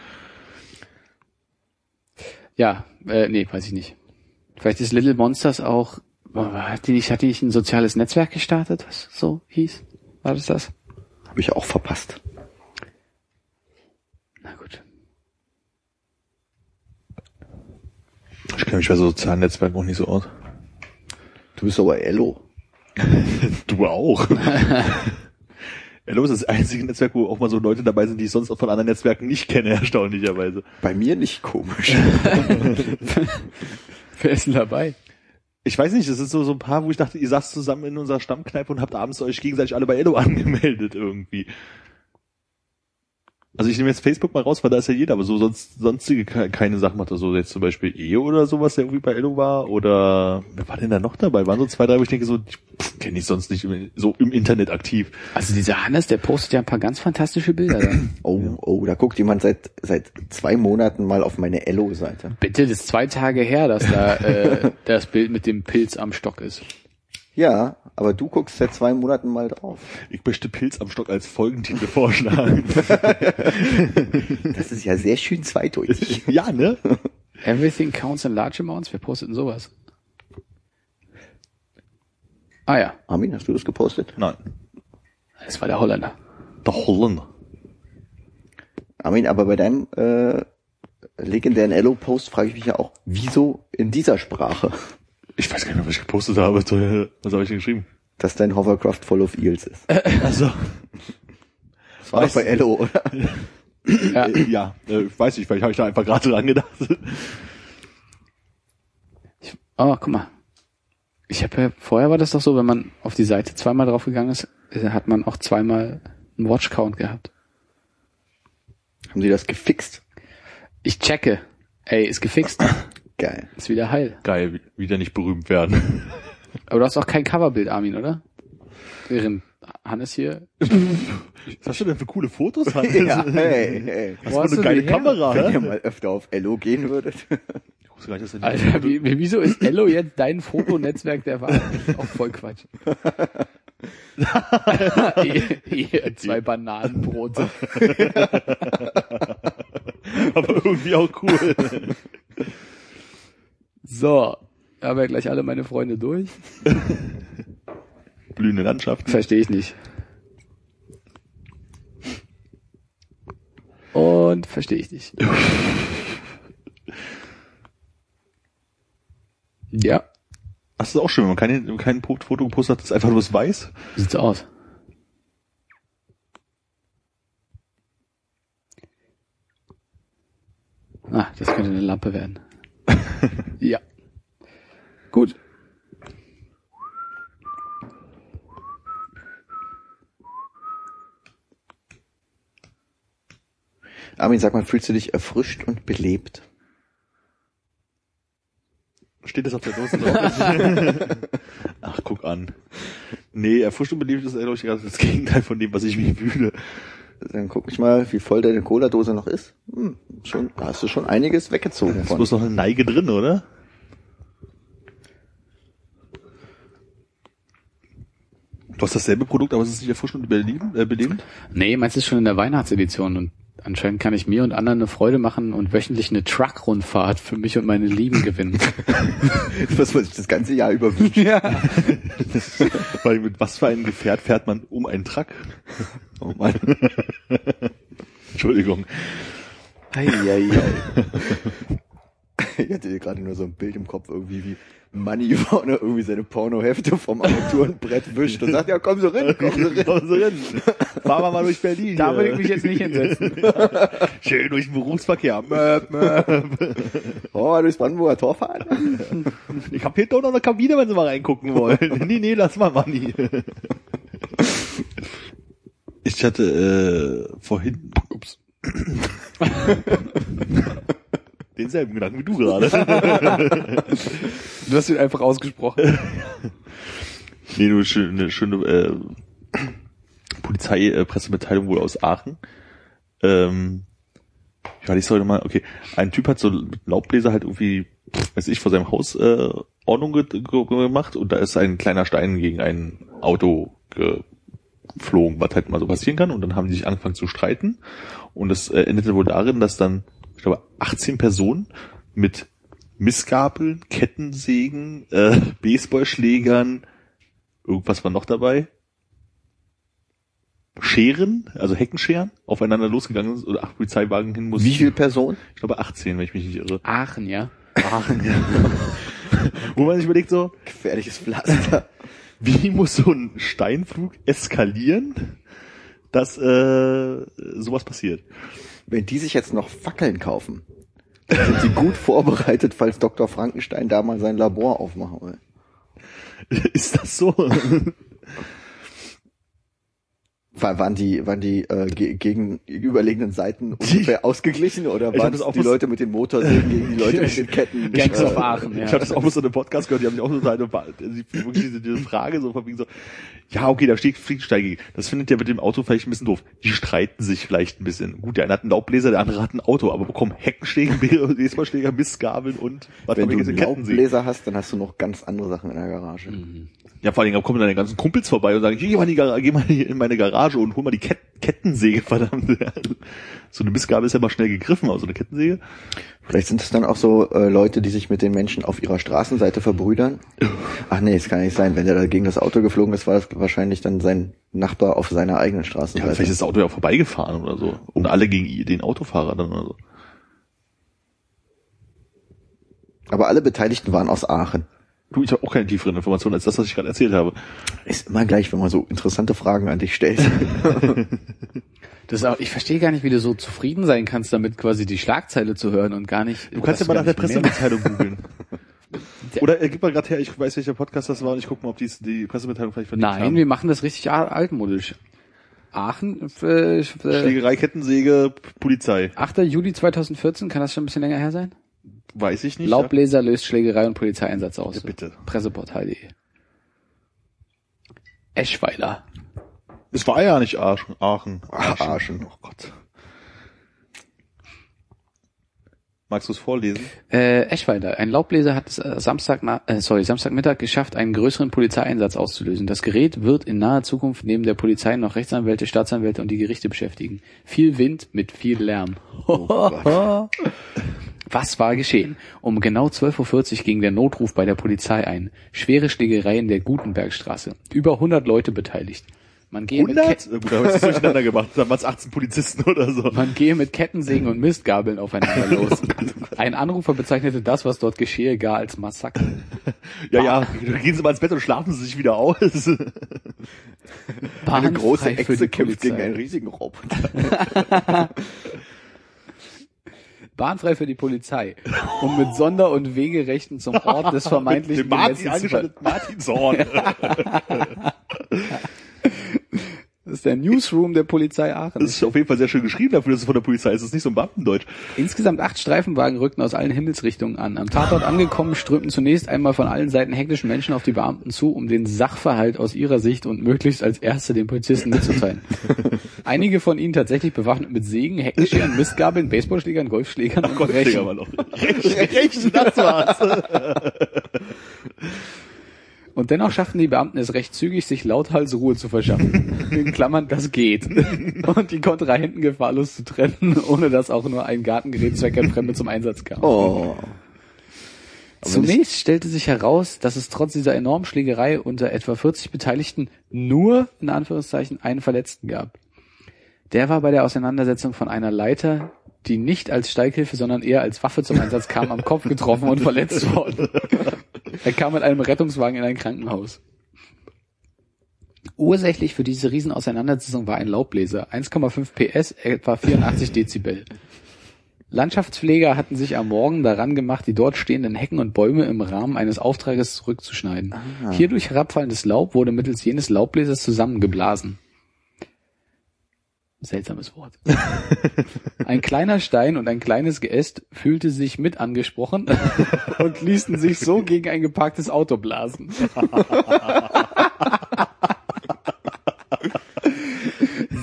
Ja, äh, nee, weiß ich nicht. Vielleicht ist Little Monsters auch, hat die nicht, hat die nicht ein soziales Netzwerk gestartet, was so hieß? War das das? Habe ich auch verpasst. Na gut. Ich kenne mich bei so sozialen Netzwerken auch nicht so aus. Du bist aber Ello. Du auch. Hello ist das einzige Netzwerk, wo auch mal so Leute dabei sind, die ich sonst auch von anderen Netzwerken nicht kenne, erstaunlicherweise. Bei mir nicht komisch. Wer ist denn dabei? Ich weiß nicht, das ist so, so ein paar, wo ich dachte, ihr saßt zusammen in unserer Stammkneipe und habt abends euch gegenseitig alle bei Ello angemeldet irgendwie. Also ich nehme jetzt Facebook mal raus, weil da ist ja jeder, aber so sonst sonstige ke- keine Sachen macht. Also jetzt zum Beispiel Ehe oder sowas, der irgendwie bei Ello war. Oder wer war denn da noch dabei? Waren so zwei, drei, wo ich denke, so, kenne ich sonst nicht im- so im Internet aktiv. Also dieser Hannes, der postet ja ein paar ganz fantastische Bilder da. Oh, oh, da guckt jemand seit seit zwei Monaten mal auf meine Ello-Seite. Bitte, das ist zwei Tage her, dass da äh, das Bild mit dem Pilz am Stock ist. Ja, aber du guckst seit zwei Monaten mal drauf. Ich möchte Pilz am Stock als Folgentitel vorschlagen. Das ist ja sehr schön zweideutig. ja, ne? Everything counts in large amounts. Wer postet denn sowas? Ah ja, Armin, hast du das gepostet? Nein. das war der Holländer. Der Holländer. Armin, aber bei deinem äh, legendären Ello-Post frage ich mich ja auch, wieso in dieser Sprache, Ich weiß gar nicht mehr, was ich gepostet habe. Was habe ich denn geschrieben? dass dein Hovercraft voll of Eels ist? Also, Das war doch bei Ello, oder? Ja. äh, ja, äh, weiß ich, vielleicht habe ich da einfach gerade dran gedacht. Oh, guck mal. Ich habe ja, vorher war das doch so, wenn man auf die Seite zweimal draufgegangen ist, äh, hat man auch zweimal einen Watch-Count gehabt. Haben sie das gefixt? Ich checke. Ey, ist gefixt. Geil. Ist wieder heil. Geil, wie- wieder nicht berühmt werden. Aber du hast auch kein Coverbild, Armin, oder? Während Hannes hier. Was hast du denn für coole Fotos, Hans? Ja, hey, hey. Was Wo für hast eine du geile? Kamera, Wenn ihr mal öfter auf Ello gehen würdet. Ich wusste gar nicht, dass er die- Alter, wie, wie, wieso ist Ello jetzt dein Fotonetzwerk der Wahl? Auch voll Quatsch. ihr zwei Bananenbrote. aber irgendwie auch cool. So, haben wir gleich alle meine Freunde durch? Blühende Landschaften. Verstehe ich nicht. Und verstehe ich nicht. Ja, Das ist auch schön, wenn man kein, kein Foto gepostet hat, das ist einfach nur das Weiß. wie sieht's aus? Ah, das könnte eine Lampe werden. ja. Gut. Armin, sag mal, fühlst du dich erfrischt und belebt? Steht das auf der Dose drauf? Ach, guck an. Nee, erfrischt und belebt ist ehrlich gesagt das Gegenteil von dem, was ich mich fühle. Dann guck ich mal, wie voll deine Cola-Dose noch ist. Hm, schon, da hast du schon einiges weggezogen Es muss noch eine Neige drin, oder? Du hast dasselbe Produkt, aber es ist nicht erfrischend und belebend? Äh, belebend? Nee, meins ist schon in der Weihnachtsedition und anscheinend kann ich mir und anderen eine Freude machen und wöchentlich eine Truck-Rundfahrt für mich und meine Lieben gewinnen. Was man sich das ganze Jahr über wünscht. ja. Weil mit was für einem Gefährt fährt man um einen Truck? Oh Mann. Entschuldigung. Eieiei. Ich hatte hier gerade nur so ein Bild im Kopf, irgendwie wie Manni vorne irgendwie seine Pornohefte vom Armaturenbrett wischt und sagt, ja komm so rein, komm so rein. Komm so rein. Fahren wir mal durch Berlin. Da hier. würde ich mich jetzt nicht hinsetzen. Schön durch den Berufsverkehr. Möp, möp. Oh, durchs Brandenburger Tor fahren. Ich habe hinten auch noch eine Kabine, wenn Sie mal reingucken wollen. nee, nee, lass mal, Manni. Ich hatte äh, vorhin, ups, denselben Gedanken wie du gerade. Du hast ihn einfach ausgesprochen. nee, nur eine schöne äh, Polizeipressemitteilung wohl aus Aachen. Ähm, ja, ich sollte mal, okay, ein Typ hat so mit Laubbläser halt irgendwie, weiß ich, vor seinem Haus äh, Ordnung ge ge gemacht und da ist ein kleiner Stein gegen ein Auto geflogen, was halt mal so passieren kann und dann haben die sich angefangen zu streiten und das äh, endete wohl darin, dass dann, ich glaube, 18 Personen mit Missgabeln, Kettensägen, äh, Baseballschlägern, irgendwas war noch dabei, Scheren, also Heckenscheren, aufeinander losgegangen sind oder acht Polizeiwagen hin mussten. Wie viele Personen? Ich glaube 18, wenn ich mich nicht irre. Aachen, ja. Aachen, ja. Wo man sich überlegt so, Gefährliches Pflaster. wie muss so ein Steinflug eskalieren, dass äh, sowas passiert? Wenn die sich jetzt noch Fackeln kaufen, dann sind sie gut vorbereitet, falls Dr. Frankenstein da mal sein Labor aufmachen will. Ist das so? War- Waren die, waren die äh, ge gegenüberliegenden Seiten ungefähr ausgeglichen oder waren das es auch die Leute mit den Motorsägen gegen die Leute mit den Ketten? Gangs of Aachen, ja. Ich habe das auch bloß so in einem Podcast gehört, die haben sich auch so eine, die- wirklich diese, diese Frage so von wegen so, ja, okay, da steht Fliegensteige. Das findet ja mit dem Auto vielleicht ein bisschen doof. Die streiten sich vielleicht ein bisschen. Gut, der eine hat einen Laubbläser, der andere hat ein Auto, aber bekommen Heckenschläge, Baseballschläger, Missgabeln und was Wenn du einen. Laubbläser hast, dann hast du noch ganz andere Sachen in der Garage. Ja, vor allen Dingen kommen deine ganzen Kumpels vorbei und sagen, geh mal in, die geh mal in meine Garage und hol mal die Ket Kettensäge, verdammt. So eine Missgabel ist ja mal schnell gegriffen, aber so eine Kettensäge. Vielleicht sind es dann auch so äh, Leute, die sich mit den Menschen auf ihrer Straßenseite verbrüdern. Ach nee, es kann nicht sein. Wenn der da gegen das Auto geflogen ist, war das wahrscheinlich dann sein Nachbar auf seiner eigenen Ja, Straßenseite. vielleicht ist das Auto ja auch vorbeigefahren oder so. Und alle gegen den Autofahrer dann oder so. Aber alle Beteiligten waren aus Aachen. Du, ich habe auch keine tieferen Informationen als das, was ich gerade erzählt habe. Ist immer gleich, wenn man so interessante Fragen an dich stellt. Das ist auch, ich verstehe gar nicht, wie du so zufrieden sein kannst, damit quasi die Schlagzeile zu hören und gar nicht. Du kannst ja mal nach der Pressemitteilung googeln. Oder äh, gib mal gerade her, ich weiß, welcher Podcast das war und ich guck mal, ob die, die Pressemitteilung vielleicht verdient Nein, haben. wir machen das richtig altmodisch. Aachen, äh, äh, Schlägerei, Kettensäge, Polizei. 8. Juli 2014, kann das schon ein bisschen länger her sein? Weiß ich nicht. Laubbläser löst Schlägerei und Polizeieinsatz aus. Ja, bitte. Presseportal.de. Eschweiler. Es war ja nicht Aachen. Aachen. Ach, Arschen. Oh Gott. Magst du es vorlesen? Äh, Eschweiler. Ein Laubbläser hat es äh, Samstag, äh, sorry, Samstagmittag geschafft, einen größeren Polizeieinsatz auszulösen. Das Gerät wird in naher Zukunft neben der Polizei noch Rechtsanwälte, Staatsanwälte und die Gerichte beschäftigen. Viel Wind mit viel Lärm. Was war geschehen? Um genau 12.40 Uhr ging der Notruf bei der Polizei ein. Schwere Schlägerei in der Gutenbergstraße. Über 100 Leute beteiligt. Man gehe, mit, 100? Ke Äh, Gut, da es durcheinander gemacht. Da waren es 18 Polizisten oder so. man gehe mit Kettensägen und Mistgabeln aufeinander los. Ein Anrufer bezeichnete das, was dort geschehe, gar als Massaker. Ja, ja, gehen Sie mal ins Bett und schlafen Sie sich wieder aus. Eine große Echse kämpft gegen einen riesigen Roboter. Bahnfrei für die Polizei, um mit Sonder- und Wegerechten zum Ort des vermeintlichen Martin Gemessens zu ver- angeschaltet, Martin Zorn. Das ist der Newsroom der Polizei Aachen. Das ist auf jeden Fall sehr schön geschrieben dafür, dass es von der Polizei ist. Das ist nicht so ein Beamtendeutsch. Insgesamt acht Streifenwagen rückten aus allen Himmelsrichtungen an. Am Tatort angekommen strömten zunächst einmal von allen Seiten hektischen Menschen auf die Beamten zu, um den Sachverhalt aus ihrer Sicht und möglichst als Erste den Polizisten mitzuteilen. Einige von ihnen tatsächlich bewaffnet mit Sägen, Heckenscheren, Mistgabeln, Baseballschlägern, Golfschlägern und Gott, Rechen. War noch. Recht, das war's. Und dennoch schafften die Beamten es recht zügig, sich lauthals Ruhe zu verschaffen. In Klammern, das geht. Und die Kontrahenten gefahrlos zu trennen, ohne dass auch nur ein Gartengerät zweckentfremde zum Einsatz kam. Oh. Zunächst stellte sich heraus, dass es trotz dieser enormen Schlägerei unter etwa 40 Beteiligten nur, in Anführungszeichen, einen Verletzten gab. Der war bei der Auseinandersetzung von einer Leiter, die nicht als Steighilfe, sondern eher als Waffe zum Einsatz kam, am Kopf getroffen und verletzt worden. Er kam mit einem Rettungswagen in ein Krankenhaus. Ursächlich für diese Riesenauseinandersetzung war ein Laubbläser, 1,5 PS, etwa 84 Dezibel. Landschaftspfleger hatten sich am Morgen daran gemacht, die dort stehenden Hecken und Bäume im Rahmen eines Auftrages zurückzuschneiden. Hierdurch herabfallendes Laub wurde mittels jenes Laubbläsers zusammengeblasen. Seltsames Wort. Ein kleiner Stein und ein kleines Geäst fühlte sich mit angesprochen und ließen sich so gegen ein geparktes Auto blasen.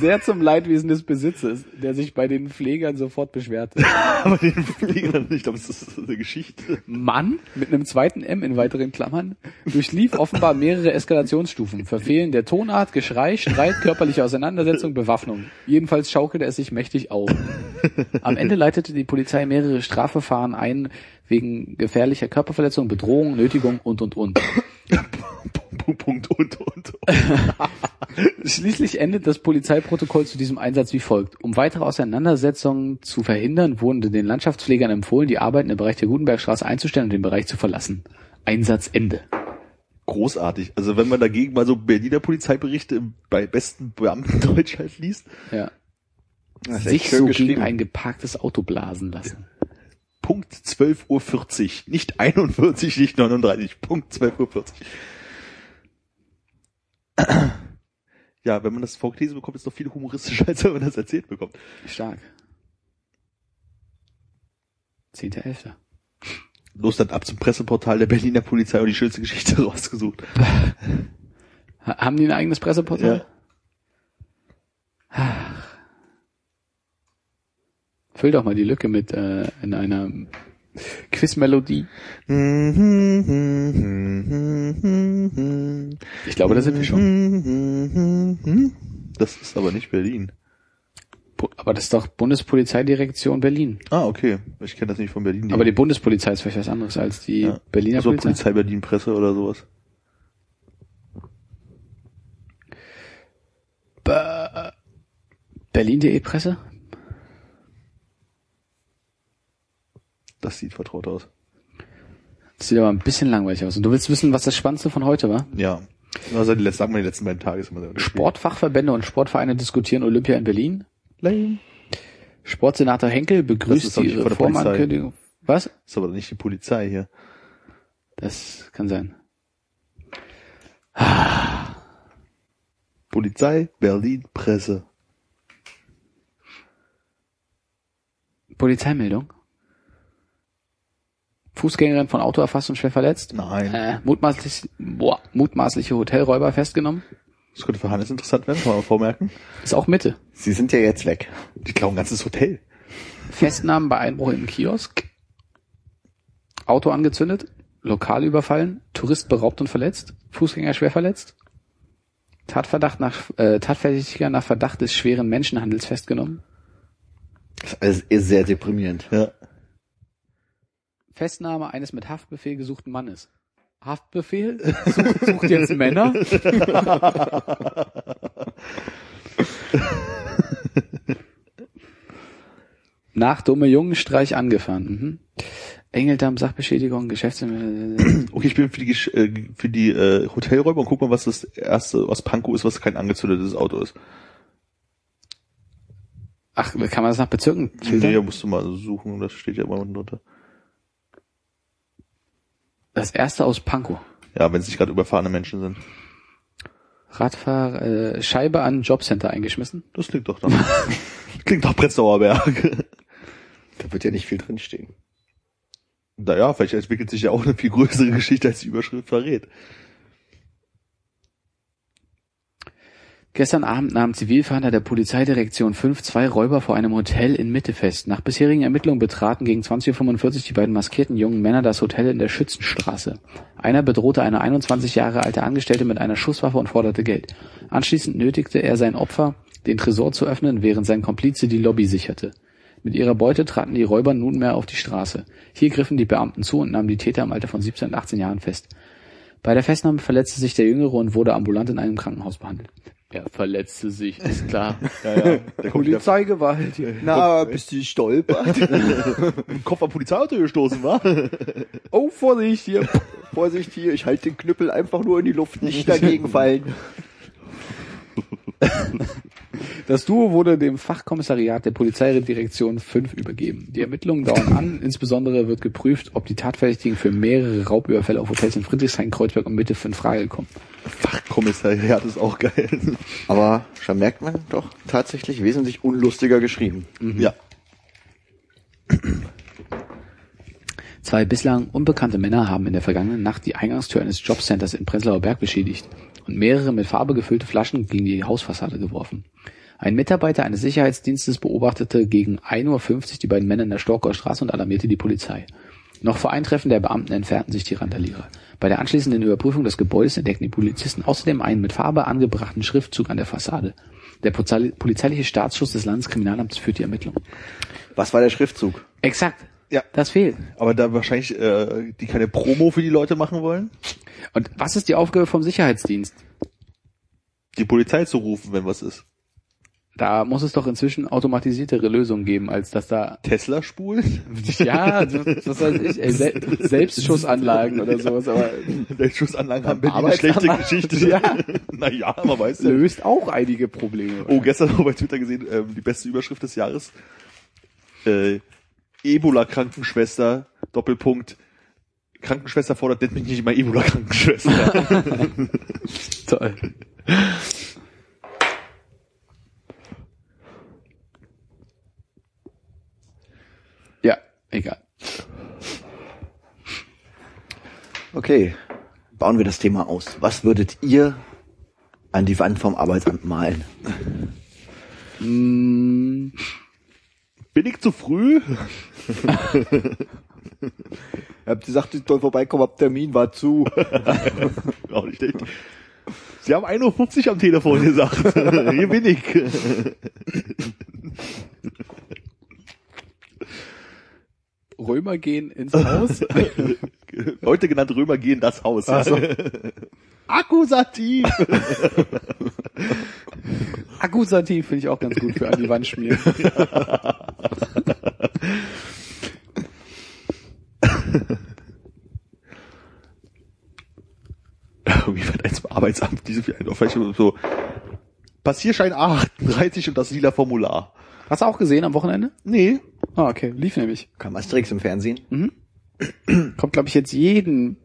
Sehr zum Leidwesen des Besitzers, der sich bei den Pflegern sofort beschwerte. Aber den Fliegern nicht, aber es ist eine Geschichte. Mann mit einem zweiten M in weiteren Klammern durchlief offenbar mehrere Eskalationsstufen. Verfehlen der Tonart, Geschrei, Streit, körperliche Auseinandersetzung, Bewaffnung. Jedenfalls schaukelte es sich mächtig auf. Am Ende leitete die Polizei mehrere Strafverfahren ein wegen gefährlicher Körperverletzung, Bedrohung, Nötigung und und und. Punkt und und. Schließlich endet das Polizeiprotokoll zu diesem Einsatz wie folgt. Um weitere Auseinandersetzungen zu verhindern, wurden den Landschaftspflegern empfohlen, die Arbeiten im Bereich der Gutenbergstraße einzustellen und den Bereich zu verlassen. Einsatz Ende. Großartig. Also wenn man dagegen mal so Berliner Polizeiberichte bei besten Beamtendeutsch halt liest. Ja. Sich so gegen ein geparktes Auto blasen lassen. Punkt 12.40 Uhr. Nicht 41, nicht 39. Punkt 12.40 Uhr. Ja, wenn man das vorgelesen bekommt, ist es noch viel humoristischer, als wenn man das erzählt bekommt. Stark. Zehnter Elfter. Los dann ab zum Presseportal der Berliner Polizei und die schönste Geschichte rausgesucht. Ha- Haben die ein eigenes Presseportal? Füll doch mal die Lücke mit äh, in einer Quizmelodie. Ich glaube, da sind wir schon. Das ist aber nicht Berlin. Aber das ist doch Bundespolizeidirektion Berlin. Ah, okay. Ich kenne das nicht von Berlin. Aber die Bundespolizei ist vielleicht was anderes als die ja. Berliner also Polizei. Polizei Berlin Presse oder sowas. Berlin.de Presse? Das sieht vertraut aus. Das sieht aber ein bisschen langweilig aus. Und du willst wissen, was das Spannendste von heute war? Ja. Also die letzten, sagen wir die letzten beiden Tage Sportfachverbände und Sportvereine diskutieren Olympia in Berlin. Lame. Sportsenator Henkel Das begrüßt die. Reformankündigung. Was? Ist aber nicht die Polizei hier. Das kann sein. Polizei, Berlin, Presse. Polizeimeldung. Fußgängerin von Auto erfasst und schwer verletzt. Nein. Äh, mutmaßlich, boah, mutmaßliche Hotelräuber festgenommen. Das könnte für Hannes interessant werden, kann man mal vormerken. Ist auch Mitte. Sie sind ja jetzt weg. Die klauen ein ganzes Hotel. Festnahmen bei Einbruch im Kiosk. Auto angezündet. Lokal überfallen. Tourist beraubt und verletzt. Fußgänger schwer verletzt. Tatverdacht nach, äh, Tatverdächtiger nach Verdacht des schweren Menschenhandels festgenommen. Das ist alles sehr deprimierend. Ja. Festnahme eines mit Haftbefehl gesuchten Mannes. Haftbefehl? Sucht, sucht jetzt Männer? Nach dumme Jungenstreich angefahren. Mhm. Engeldamm, Sachbeschädigung, Geschäftsmittel. Okay, ich bin für die, äh, für die äh, Hotelräuber und guck mal, was das erste, was Pankow ist, was kein angezündetes Auto ist. Ach, kann man das nach Bezirken filtern? Nee, musst du mal suchen, das steht ja immer unten drunter. Das erste aus Pankow. Ja, wenn es nicht gerade überfahrene Menschen sind. Radfahrer, äh, Scheibe an Jobcenter eingeschmissen. Das klingt doch dann. klingt doch Prenzlauer Berg. Da wird ja nicht viel drinstehen. Naja, vielleicht entwickelt sich ja auch eine viel größere Geschichte, als die Überschrift verrät. Gestern Abend nahm Zivilfahnder der Polizeidirektion 5 zwei Räuber vor einem Hotel in Mitte fest. Nach bisherigen Ermittlungen betraten gegen 20.45 Uhr die beiden maskierten jungen Männer das Hotel in der Schützenstraße. Einer bedrohte eine 21 Jahre alte Angestellte mit einer Schusswaffe und forderte Geld. Anschließend nötigte er sein Opfer, den Tresor zu öffnen, während sein Komplize die Lobby sicherte. Mit ihrer Beute traten die Räuber nunmehr auf die Straße. Hier griffen die Beamten zu und nahmen die Täter im Alter von 17 und 18 Jahren fest. Bei der Festnahme verletzte sich der Jüngere und wurde ambulant in einem Krankenhaus behandelt. Er verletzte sich, ist klar. Ja, ja. Polizeigewalt. Na, bist du stolpert? mit dem Kopf am Polizeiauto gestoßen, war? Oh, Vorsicht hier. Vorsicht hier, ich halte den Knüppel einfach nur in die Luft, nicht dagegen fallen. Das Duo wurde dem Fachkommissariat der Polizeidirektion 5 übergeben. Die Ermittlungen dauern an. Insbesondere wird geprüft, ob die Tatverdächtigen für mehrere Raubüberfälle auf Hotels in Friedrichshain, Kreuzberg und Mitte in Frage kommen. Fachkommissariat ist auch geil. Aber schon merkt man doch tatsächlich wesentlich unlustiger geschrieben. Ja. Zwei bislang unbekannte Männer haben in der vergangenen Nacht die Eingangstür eines Jobcenters in Prenzlauer Berg beschädigt und mehrere mit Farbe gefüllte Flaschen gegen die Hausfassade geworfen. Ein Mitarbeiter eines Sicherheitsdienstes beobachtete gegen 1.50 Uhr die beiden Männer in der Storkower Straße und alarmierte die Polizei. Noch vor Eintreffen der Beamten entfernten sich die Randalierer. Bei der anschließenden Überprüfung des Gebäudes entdeckten die Polizisten außerdem einen mit Farbe angebrachten Schriftzug an der Fassade. Der Polizei- polizeiliche Staatsschutz des Landeskriminalamts führt die Ermittlungen. Was war der Schriftzug? Exakt. Ja. Das fehlt. Aber da wahrscheinlich äh, die keine Promo für die Leute machen wollen, Und was ist die Aufgabe vom Sicherheitsdienst? die Polizei zu rufen, wenn was ist. Da muss es doch inzwischen automatisiertere Lösungen geben, als dass da Tesla spulen? ja, was weiß ich, ey, Sel Selbstschussanlagen oder sowas, aber Schussanlagen haben Berlin eine schlechte Geschichte. Ja. naja, man weiß ja. löst auch einige Probleme. Oh, gestern habe ich bei Twitter gesehen, ähm, die beste Überschrift des Jahres. Äh, Ebola-Krankenschwester, Doppelpunkt. Krankenschwester fordert, nennt mich nicht immer Ebola-Krankenschwester. Toll. Ja, egal. Okay, bauen wir das Thema aus. Was würdet ihr an die Wand vom Arbeitsamt malen? Bin ich zu früh? Ihr habt gesagt, ich soll vorbeikommen, ab Termin war zu. Auch nicht echt. Sie haben 1.50 Uhr am Telefon gesagt. Hier bin ich. Römer gehen ins Haus. Heute genannt Römer gehen das Haus. Akkusativ. Akkusativ finde ich auch ganz gut für an die Wand schmieren. Irgendwie wird eins im Arbeitsamt diese viel vielleicht so Passierschein A38 und das lila Formular. Hast du auch gesehen am Wochenende? Nee. Ah, okay. Lief nämlich. Kam Asterix im Fernsehen? Kommt, glaube ich, jetzt jeden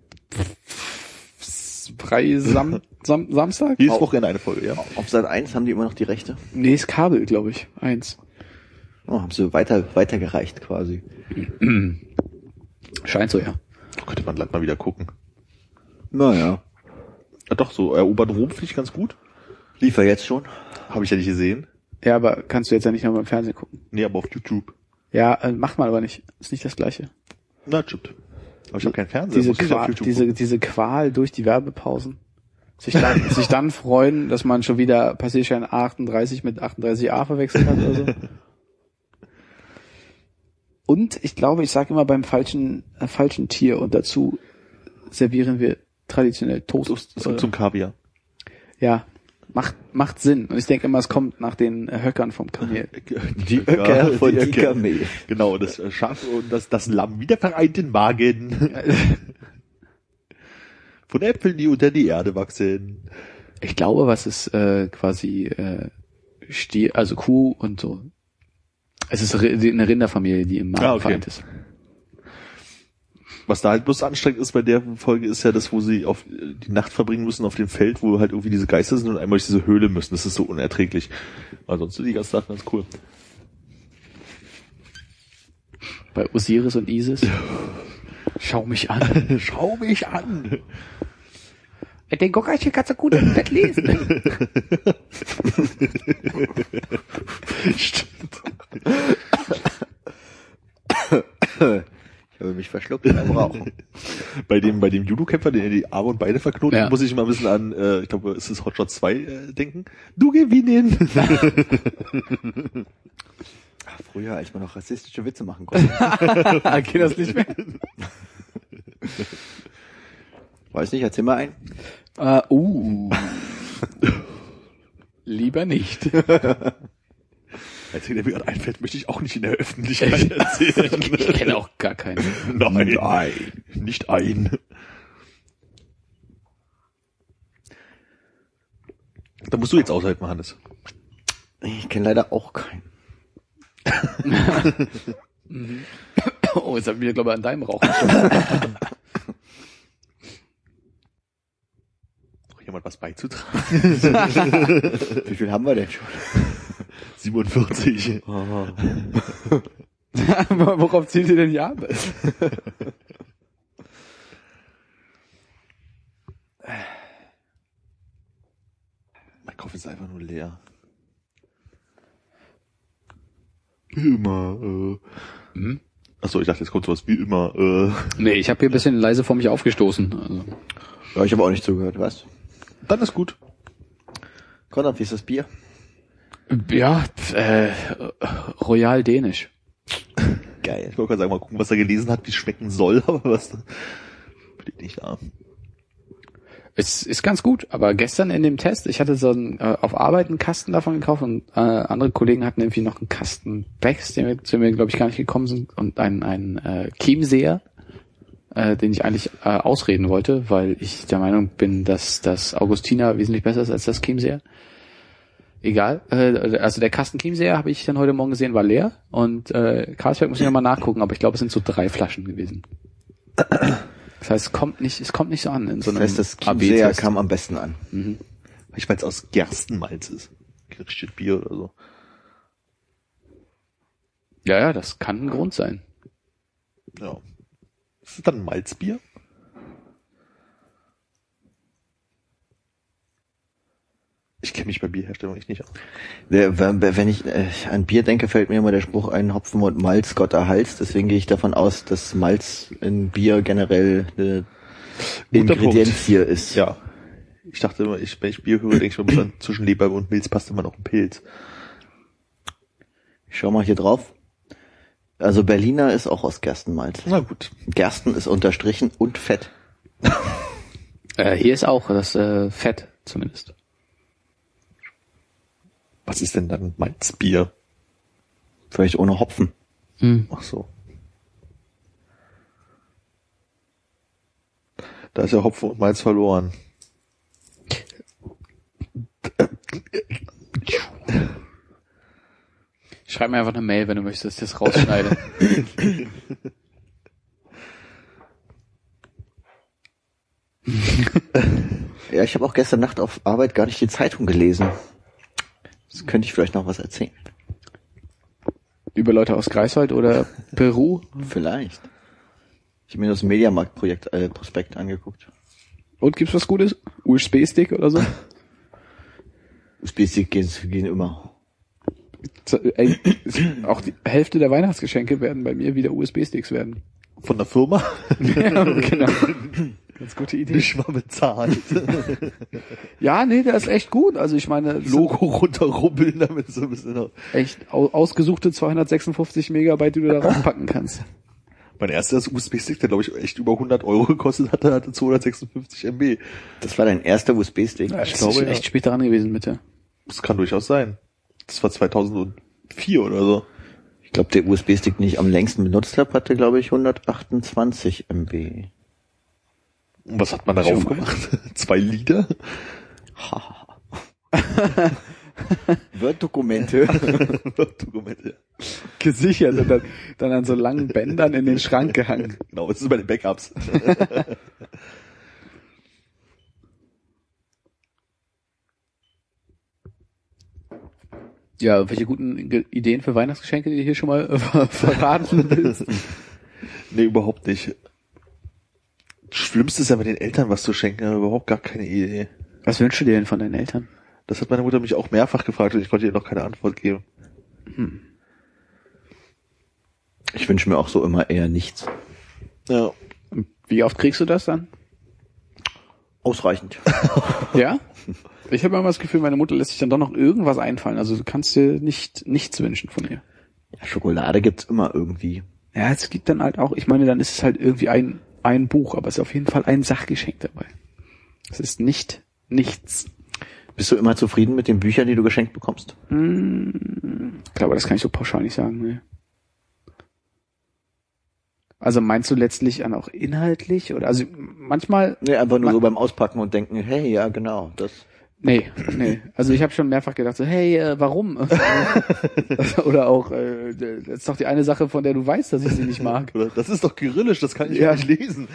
frei Sam Sam Samstag? Jedes Wochenende eine Folge, ja. Auf Sat 1 haben die immer noch die Rechte. Nee, ist Kabel, glaube ich. Eins. Oh, haben sie weiter, weitergereicht quasi. Scheint so, ja. Könnte man gleich mal wieder gucken. Naja. Ja, doch, so erobert Rom finde ich ganz gut. Lief er jetzt schon? Habe ich ja nicht gesehen. Ja, aber kannst du jetzt ja nicht noch beim Fernsehen gucken. Nee, aber auf YouTube. Ja, äh, macht mal aber nicht. Ist nicht das Gleiche. Na, stimmt. Aber ich habe keinen Fernseher. Diese, Qual, diese, diese Qual durch die Werbepausen. Sich dann, sich dann freuen, dass man schon wieder Passierschein 38 mit 38a verwechselt hat oder so. Und ich glaube, ich sage immer beim falschen, äh, falschen Tier und dazu servieren wir traditionell Toast. Zum, Äh, zum Kaviar. ja, macht, macht Sinn. Und ich denke immer, es kommt nach den Höckern vom Kamel. Die Öcker von die die Kamel. Genau, das Schaf und das, das Lamm wieder vereint in Magen. Von Äpfeln, die unter die Erde wachsen. Ich glaube, was ist äh, quasi äh, Stier, also Kuh und so. Es ist eine Rinderfamilie, die im Magen Ah, okay. vereint ist. Was da halt bloß anstrengend ist bei der Folge ist ja das, wo sie auf die Nacht verbringen müssen auf dem Feld, wo halt irgendwie diese Geister sind und einmal durch diese Höhle müssen. Das ist so unerträglich. Aber sonst sind die ganzen Sachen ganz cool. Bei Osiris und Isis. Schau mich an. Schau mich an! Den Gockerchen kannst du gut im Bett lesen. Stimmt. Habe mich verschluckt beim Rauchen. Bei dem, bei dem Judo-Kämpfer, den er die Arme und Beine verknotet, Ja. muss ich immer ein bisschen an, äh, ich glaube, es ist Hotshot 2 äh, denken. Du gewinnen! Ach, früher, als man noch rassistische Witze machen konnte. Geht das nicht mehr? Weiß nicht, erzähl mal ein. Uh, uh. Lieber nicht. Als der mir gerade einfällt, möchte ich auch nicht in der Öffentlichkeit erzählen. Ich kenne auch gar keinen. Nein, nein, nicht ein. Da musst du jetzt aushalten, Hannes. Ich kenne leider auch keinen. Oh, jetzt haben wir, glaube ich, an deinem Rauch. Noch jemand was beizutragen? Wie viel haben wir denn schon? 47. Worauf zielt ihr denn ja? Mein Kopf ist einfach nur leer. Wie immer, äh. Hm? Achso, ich dachte, jetzt kommt sowas wie immer, äh. Nee, ich habe hier ein bisschen leise vor mich aufgestoßen. Also, Ja, ich habe auch nicht zugehört, was? Dann ist gut. Konrad, wie ist das Bier? Ja, äh, Royal Dänisch. Geil. Ich wollte gerade sagen, mal gucken, was er gelesen hat, wie es schmecken soll, aber was steht nicht da. Es ist ganz gut, aber gestern in dem Test, ich hatte so einen, äh, auf Arbeit einen Kasten davon gekauft und äh, andere Kollegen hatten irgendwie noch einen Kasten Becks, den wir, zu mir, glaube ich, gar nicht gekommen sind, und einen, einen äh, Chiemseer, äh, den ich eigentlich äh, ausreden wollte, weil ich der Meinung bin, dass das Augustiner wesentlich besser ist als das Chiemseer. Egal, äh, also der Kasten Chiemseer habe ich dann heute Morgen gesehen, war leer und äh, Karlsberg muss ich nochmal nachgucken, aber ich glaube, es sind so drei Flaschen gewesen. Das heißt, es kommt nicht, es kommt nicht so an in so Das einem heißt, das Chiemseer kam am besten an. Vielleicht weil es aus Gerstenmalz ist. Kein richtiges Bier oder so. Ja, ja, das kann ein Grund sein. Ja. Ist es dann ein Malzbier? Ich kenne mich bei Bierherstellung echt nicht aus. Wenn ich äh, an Bier denke, fällt mir immer der Spruch ein, Hopfen und Malz, Gott erhalts. Deswegen gehe ich davon aus, dass Malz in Bier generell eine Guter Ingredienz Punkt. hier ist. Ja. Ich dachte immer, ich, wenn ich Bier höre, denke ich dann zwischen Leber und Milz passt immer noch ein Pilz. Ich schau mal hier drauf. Also Berliner ist auch aus Gerstenmalz. Na gut. Gersten ist unterstrichen und fett. Äh, hier ist auch das äh, Fett zumindest. Was ist denn dann Malzbier? Vielleicht ohne Hopfen. Ach so. Da ist ja Hopfen und Malz verloren. Schreib mir einfach eine Mail, wenn du möchtest, dass ich das rausschneide. Ja, ich habe auch gestern Nacht auf Arbeit gar nicht die Zeitung gelesen. Das könnte ich vielleicht noch was erzählen. Über Leute aus Greifswald oder Peru. Vielleicht. Ich habe mir das Mediamarkt-Projekt äh, Prospekt angeguckt. Und gibt's was Gutes? USB-Stick oder so? USB-Stick gehen, gehen immer. Ey, auch die Hälfte der Weihnachtsgeschenke werden bei mir wieder USB-Sticks werden. Von der Firma? ja, genau. Ganz gute Idee. Nicht mal bezahlt. Ja, nee, der ist echt gut. Also ich meine, Logo runterrubbeln, damit so ein bisschen noch. echt au- ausgesuchte 256 Megabyte, die du da raufpacken kannst. Mein erster USB-Stick, der glaube ich echt über 100 Euro gekostet hatte, hatte 256 MB. Das war dein erster USB-Stick. Ja, Ich ich glaube, ja. echt spät dran gewesen mit der. Das kann durchaus sein. Das war 2004 oder so. Ich glaube, der USB-Stick, den ich am längsten benutzt habe, hatte, glaube ich, 128 MB. Und was hat man darauf gemacht? Zwei Lieder? Word-Dokumente. Dokumente. Gesichert und dann, dann an so langen Bändern in den Schrank gehangen. Genau, das ist bei den Backups. Ja, welche guten Ge- Ideen für Weihnachtsgeschenke, die du hier schon mal äh, ver- verraten willst? nee, überhaupt nicht. Schlimmste ist ja mit den Eltern was zu schenken, aber überhaupt gar keine Idee. Was wünschst du dir denn von deinen Eltern? Das hat meine Mutter mich auch mehrfach gefragt und ich konnte ihr noch keine Antwort geben. Ich wünsche mir auch so immer eher nichts. Ja. Und Wie oft kriegst du das dann? Ausreichend. Ja? Ich habe immer das Gefühl, meine Mutter lässt sich dann doch noch irgendwas einfallen. Also du kannst dir nicht nichts wünschen von ihr. Ja, Schokolade gibt's immer irgendwie. Ja, es gibt dann halt auch, ich meine, dann ist es halt irgendwie ein, ein Buch, aber es ist auf jeden Fall ein Sachgeschenk dabei. Es ist nicht nichts. Bist du immer zufrieden mit den Büchern, die du geschenkt bekommst? Ich glaube, das kann ich so pauschal nicht sagen. Nee. Also meinst du letztlich dann auch inhaltlich oder also manchmal Nee, einfach nur Ma- so beim Auspacken und denken, hey, ja, genau, das. Nee, nee. Also ich habe schon mehrfach gedacht so, hey, äh, warum? oder auch äh, das ist doch die eine Sache, von der du weißt, dass ich sie nicht mag. Das ist doch kyrillisch, das kann ich Ja. ja nicht lesen.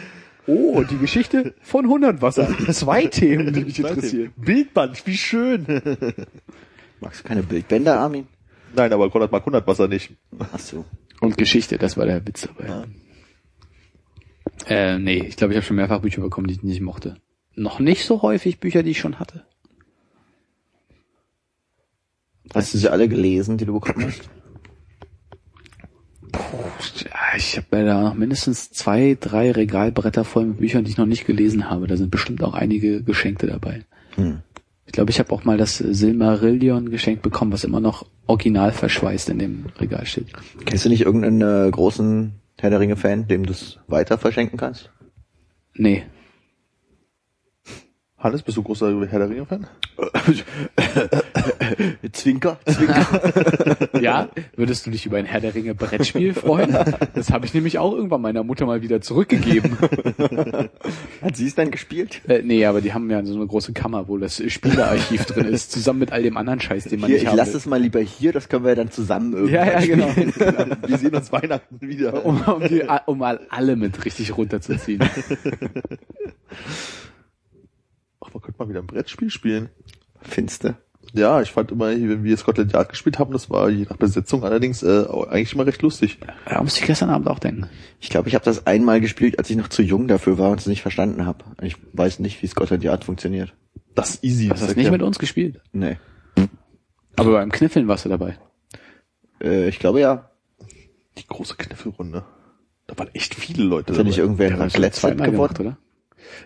Oh, die Geschichte von Hundertwasser. Zwei Themen, die mich interessieren. Bildband, wie schön. Magst du keine Bildbänder, Armin? Nein, aber Konrad mag 100 Wasser nicht. Ach so. Und Geschichte, das war der Witz dabei. Äh, nee, ich glaube, ich habe schon mehrfach Bücher bekommen, die ich nicht mochte. Noch nicht so häufig Bücher, die ich schon hatte. Hast du sie alle gelesen, die du bekommen hast? Ich habe mir da noch mindestens zwei, drei Regalbretter voll mit Büchern, die ich noch nicht gelesen habe. Da sind bestimmt auch einige Geschenkte dabei. Hm. Ich glaube, ich habe auch mal das Silmarillion geschenkt bekommen, was immer noch original verschweißt in dem Regal steht. Kennst du nicht irgendeinen äh, großen Herr der Ringe-Fan, dem du es weiter verschenken kannst? Nee. Hannes, bist du großer Herr der Ringe-Fan? Zwinker, Zwinker. Ja, würdest du dich über ein Herr der Ringe Brettspiel freuen? Das habe ich nämlich auch irgendwann meiner Mutter mal wieder zurückgegeben. Hat sie es dann gespielt? Äh, nee, aber die haben ja so eine große Kammer, wo das Spielearchiv drin ist, zusammen mit all dem anderen Scheiß, den man Hier, nicht ich haben lass will. es mal lieber hier, das können wir dann zusammen irgendwie. Ja, ja, genau. Wir sehen uns Weihnachten wieder. um, um, die, um mal alle mit richtig runterzuziehen. Man könnte mal wieder ein Brettspiel spielen. Findste. Ja, ich fand immer, wenn wir Scotland Yard gespielt haben, das war je nach Besetzung allerdings äh, eigentlich immer recht lustig. Da musste ich gestern Abend auch denken. Ich glaube, ich habe das einmal gespielt, als ich noch zu jung dafür war und es nicht verstanden habe. Ich weiß nicht, wie Scotland Yard funktioniert. Das ist easy. Hast du das nicht mit uns gespielt? Nee. Aber beim Kniffeln warst du dabei. Äh, ich glaube ja. Die große Kniffelrunde. Da waren echt viele Leute Ist ja nicht irgendwer Ja, Raclette geworden? gemacht, oder?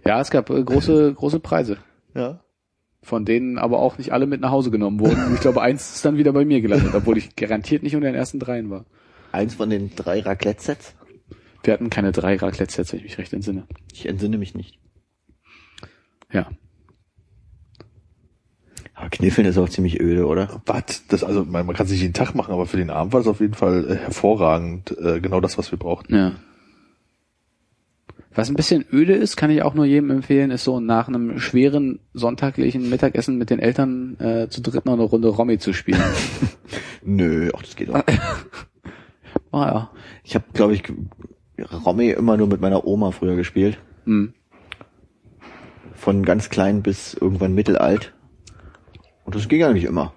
Ja, es gab äh, große, große Preise. Ja. Von denen aber auch nicht alle mit nach Hause genommen wurden. Ich glaube, eins ist dann wieder bei mir gelandet, obwohl ich garantiert nicht unter den ersten dreien war. Eins von den drei Raclette-Sets? Wir hatten keine drei Raclette-Sets, wenn ich mich recht entsinne. Ich entsinne mich nicht. Ja. Aber Kniffeln ist auch ziemlich öde, oder? Was? Das, also, man, man kann es nicht jeden Tag machen, aber für den Abend war das auf jeden Fall äh, hervorragend. Äh, genau das, was wir brauchten. Ja. Was ein bisschen öde ist, kann ich auch nur jedem empfehlen, ist so nach einem schweren sonntaglichen Mittagessen mit den Eltern äh, zu dritt noch eine Runde Romy zu spielen. Nö, ach, das geht doch. Ah ja. Ich habe, glaube ich, Romy immer nur mit meiner Oma früher gespielt. Hm. Von ganz klein bis irgendwann mittelalt. Und das ging eigentlich immer.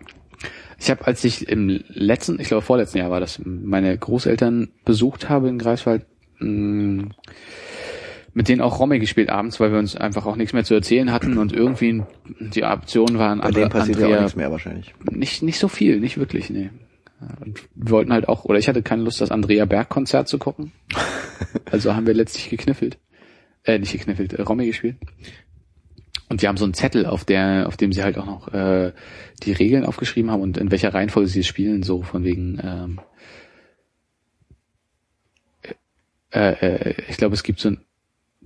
Ich habe, als ich im letzten, ich glaube vorletzten Jahr war das, meine Großeltern besucht habe in Greifswald, mh, mit denen auch Romy gespielt abends, weil wir uns einfach auch nichts mehr zu erzählen hatten und irgendwie die Optionen waren Bei dem passiert ja auch Andrea, nichts mehr wahrscheinlich. nicht nicht so viel, nicht wirklich, nee. Und wir wollten halt auch, oder ich hatte keine Lust, das Andrea Berg Konzert zu gucken. Also haben wir letztlich gekniffelt. Äh, nicht gekniffelt, äh, Romy gespielt. Und die haben so einen Zettel, auf der, auf dem sie halt auch noch äh, die Regeln aufgeschrieben haben und in welcher Reihenfolge sie es spielen, so von wegen ähm, äh, äh, ich glaube, es gibt so ein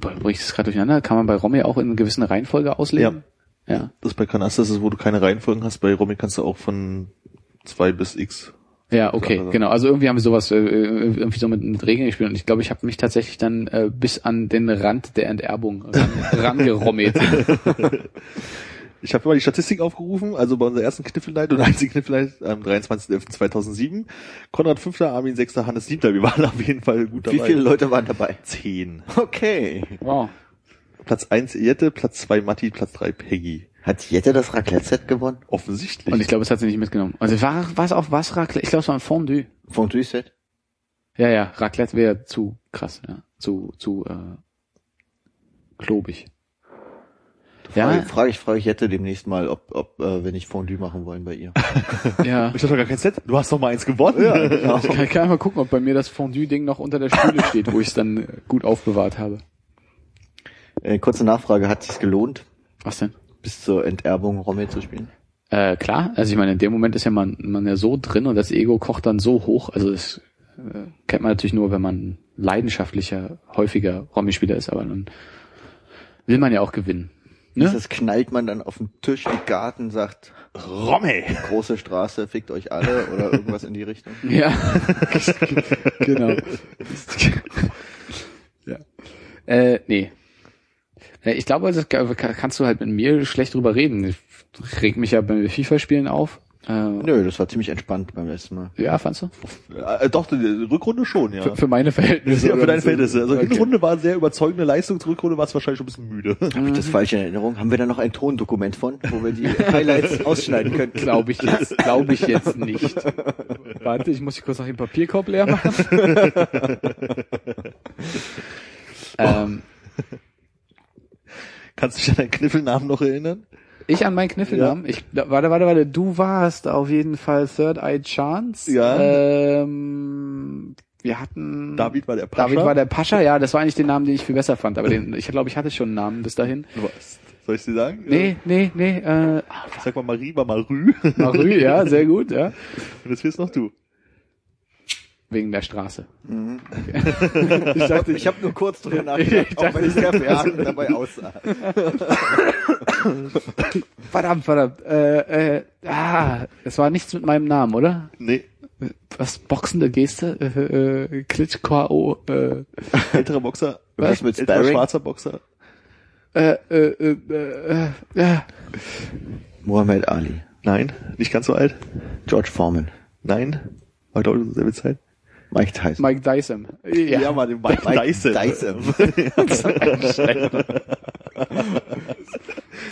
boah, bringe ich das gerade durcheinander? Kann man bei Romy auch in einer gewissen Reihenfolge auslegen? Ja. Ja. Das bei Canastas ist, wo du keine Reihenfolgen hast. Bei Romy kannst du auch von zwei bis X. Ja, okay, genau. Also irgendwie haben wir sowas äh, irgendwie so mit, mit Regeln gespielt und ich glaube, ich habe mich tatsächlich dann äh, bis an den Rand der Enterbung ran, rangerommet. Ich habe mal die Statistik aufgerufen, also bei unserer ersten Kniffelnight und einzigen Kniffelnight am 23.11.2007. Konrad Fünfter, Armin Sechster, Hannes Siebter. Wir waren auf jeden Fall gut dabei. Wie viele Leute waren dabei? Zehn. Okay. Wow. Platz eins Jette, Platz zwei Matti, Platz drei Peggy. Hat Jette das Raclette-Set gewonnen? Offensichtlich. Und ich glaube, es hat sie nicht mitgenommen. Also war war es auch was Raclette? Ich glaube, es war ein Fondue. Fondue-Set? Ja, ja, Raclette wäre zu krass, ja. Zu, zu äh, klobig. Frage, Ja, frage ich, frage ich Jette demnächst mal, ob, ob äh, wir nicht Fondue machen wollen bei ihr. ja. ich hab doch gar kein Set. Du hast doch mal eins gewonnen. genau. Ich kann, ich kann mal gucken, ob bei mir das Fondue-Ding noch unter der Spüle steht, wo ich es dann äh, gut aufbewahrt habe. Äh, kurze Nachfrage, hat sich's gelohnt, Was denn? bis zur Enterbung Rommel zu spielen? Äh, klar, also ich meine, in dem Moment ist ja man, man ja so drin und das Ego kocht dann so hoch. Also das äh, kennt man natürlich nur, wenn man leidenschaftlicher, häufiger Romy-Spieler ist, aber dann will man ja auch gewinnen. Ne? Das knallt man dann auf den Tisch im Garten, sagt, Rommel. große Straße, fickt euch alle oder irgendwas in die Richtung. Ja, genau. ja. Äh, nee. Äh, Ich glaube, das ka- kannst du halt mit mir schlecht drüber reden. Ich reg mich ja beim FIFA-Spielen auf. Äh, Nö, das war ziemlich entspannt beim letzten Mal. ja, fandst du? Äh, doch, die Rückrunde schon, ja. Für, für meine Verhältnisse. ja, für deine. Verhältnisse. Also Okay. Hinrunde war sehr überzeugende Leistung, Rückrunde war es wahrscheinlich schon ein bisschen müde. Habe ich das falsch in Erinnerung? Haben wir da noch ein Tondokument von, wo wir die Highlights ausschneiden können? Glaube ich jetzt, glaube ich jetzt nicht. Warte, ich muss hier kurz noch den Papierkorb leer machen. ähm, Kannst du dich an deinen Kniffelnamen noch erinnern? Ich an meinen Kniffelnamen. Ich, da- warte, warte, warte. Du warst auf jeden Fall Third Eye Chance. Ja. Ähm, wir hatten. David war der Pascha. David war der Pascha. Ja, das war eigentlich den Namen, den ich viel besser fand. Aber den, ich glaube, ich hatte schon einen Namen bis dahin. Was? Soll ich dir sagen? Nee, nee, nee. Äh, Sag mal, Marie war Marü. Marü, ja, sehr gut, ja. Und jetzt wirst noch du. Wegen der Straße. Ich dachte, ich habe nur kurz drüber nachgedacht, Ich auch dachte, wenn ich sehr beherrschend dabei aussah. Verdammt, verdammt. Äh, äh, ah, das war nichts mit meinem Namen, oder? Nee, Was boxende Geste? Äh, äh, Klitschko, äh, älterer Boxer. Was mit älterer Sparring? schwarzer Boxer. äh, äh, äh, äh, äh, Muhammad Ali. Nein, nicht ganz so alt. George Foreman. Nein. War glaube ich so selbe Zeit. Mike Tyson. Mike Dyson. Ja, mal den Mike, Mike Dyson. Dyson.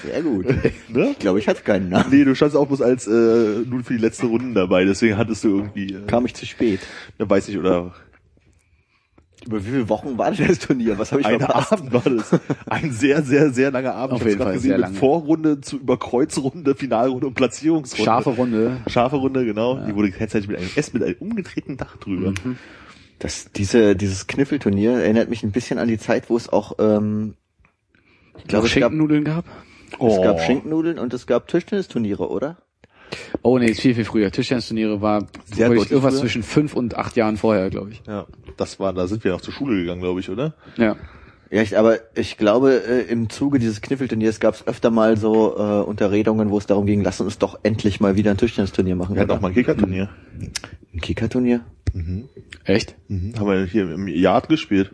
Sehr gut. Ne? Ich glaube, ich hatte keinen Namen. Nee, du standst auch bloß als äh, nun für die letzten Runden dabei, deswegen hattest du irgendwie, äh, Kam ich zu spät. ne, weiß ich, oder Über wie viele Wochen war denn das Turnier? Was habe ich ein verpasst? Abend war das. Ein sehr, sehr, sehr langer Abend. Auf Ich jeden Fall gesehen, sehr mit lange. Vorrunde zu Überkreuzrunde, Finalrunde und Platzierungsrunde. scharfe Runde. Scharfe Runde, genau. Die wurde gleichzeitig mit einem S mit einem umgedrehten Dach drüber. Mhm. Das, diese, dieses Kniffelturnier erinnert mich ein bisschen an die Zeit, wo es auch, ähm, ich glaube, es gab, Schinkennudeln gab? es gab Schinkennudeln und es gab Tischtennisturniere, oder? Oh nee, ist viel, viel früher. Tischtennisturniere war Sehr deutlich irgendwas früher. zwischen fünf und acht Jahren vorher, glaube ich. Ja, das war, da sind wir noch zur Schule gegangen, glaube ich, oder? Ja. Ja, ich, aber ich glaube, äh, im Zuge dieses Kniffelturniers gab es öfter mal so äh, Unterredungen, wo es darum ging, lass uns doch endlich mal wieder ein Tischtennisturnier machen. Wir hatten auch mal ein Kickerturnier. ein Kickerturnier? Echt? Mhm. Haben wir hier im Yard gespielt.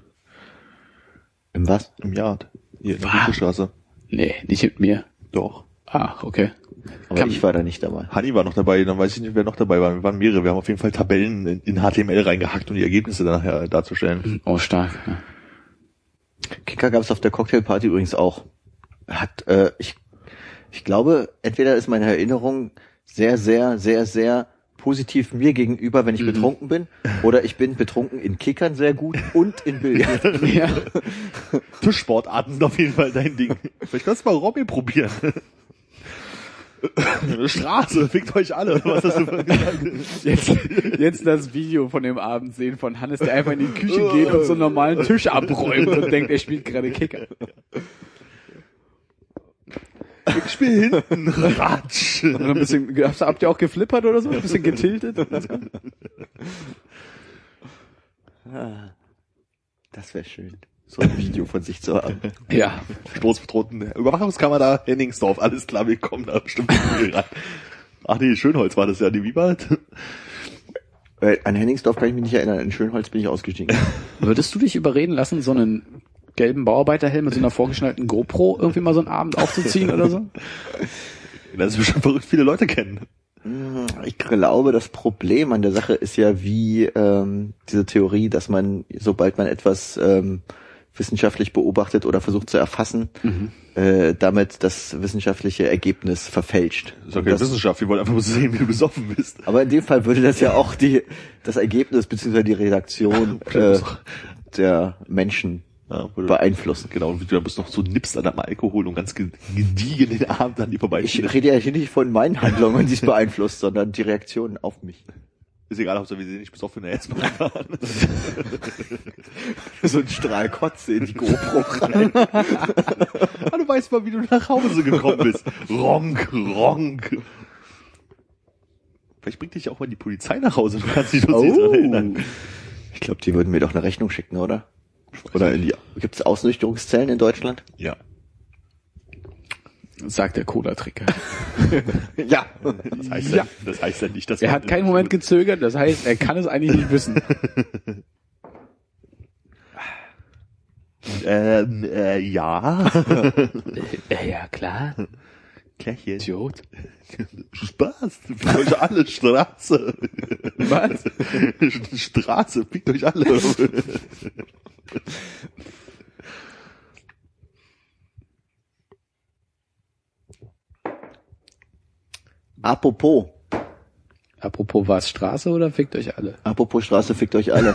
Im was? Im Yard. Hier in der? Winkelstraße. Nee, nicht mit mir. Doch. Ach, okay. Aber Kann- ich war da nicht dabei. Hanni war noch dabei, dann weiß ich nicht, wer noch dabei war. Wir waren mehrere. Wir haben auf jeden Fall Tabellen in, in HTML reingehackt, um die Ergebnisse dann nachher darzustellen. Oh, stark. Ja. Kicker gab es auf der Cocktailparty übrigens auch. Hat, äh, ich, ich glaube, entweder ist meine Erinnerung sehr, sehr, sehr, sehr positiv mir gegenüber, wenn ich betrunken bin, oder ich bin betrunken in Kickern sehr gut und in Billard. ja. Tischsportarten sind auf jeden Fall dein Ding. Vielleicht kannst du mal Robby probieren. Straße, fickt euch alle. Was hast du gesagt? Jetzt, jetzt das Video von dem Abend sehen von Hannes, der einfach in die Küche geht und so einen normalen Tisch abräumt und denkt, er spielt gerade Kicker. Ich spiel hinten. Ratsch. Und ein bisschen, habt ihr- habt ihr auch geflippert oder so? Ein bisschen getiltet? Das wäre schön, so ein Video von sich zu haben. Ja. Stoßbetroten. Überwachungskamera, Henningsdorf. Alles klar, wir kommen da bestimmt rein. Ach nee, Schönholz war das ja, die Wiewald. Äh, An Henningsdorf kann ich mich nicht erinnern, in Schönholz bin ich ausgestiegen. Würdest du dich überreden lassen, so einen gelben Bauarbeiterhelm mit so einer vorgeschnallten GoPro irgendwie mal so einen Abend aufzuziehen oder so? Das ist schon verrückt viele Leute kennen. Ich glaube, das Problem an der Sache ist ja wie ähm, diese Theorie, dass man, sobald man etwas ähm, wissenschaftlich beobachtet oder versucht zu erfassen, äh, damit das wissenschaftliche Ergebnis verfälscht. Das ist doch Und keine Wissenschaft, wir wollen einfach nur sehen, wie du besoffen bist. aber in dem Fall würde das ja auch die das Ergebnis beziehungsweise die Redaktion äh, der Menschen Ja, beeinflussen. Genau, wie du dann bist noch so nippst an deinem Alkohol und ganz ge- gediegen den Abend an die vorbei. Ich rede ja hier nicht von meinen Handlungen, die es beeinflusst, sondern die Reaktion auf mich. Ist egal, Hauptsache wir sehen nicht besoffen in der S-Bahn fahren. So ein Strahl Kotze in die GoPro rein. Ah, du weißt mal, wie du nach Hause gekommen bist. Ronk, ronk. Vielleicht bringt dich auch mal die Polizei nach Hause, du kannst dich noch oh. erinnern. Ich glaube, die würden mir doch eine Rechnung schicken, oder? Oder in die, gibt es Ausnüchterungszellen in Deutschland? Ja. Sagt der Cola-Trinker. Ja. Das heißt Ja. ja, das heißt ja nicht, dass Er hat keinen Moment gezögert, das heißt, er kann es eigentlich nicht wissen. Ähm, äh, ja. Äh, ja, klar. Klärchen. Idiot. Spaß. Fickt euch alle Straße. Was? Straße, fickt euch alle. Apropos, Apropos, war es Straße oder fickt euch alle? apropos Straße, fickt euch alle.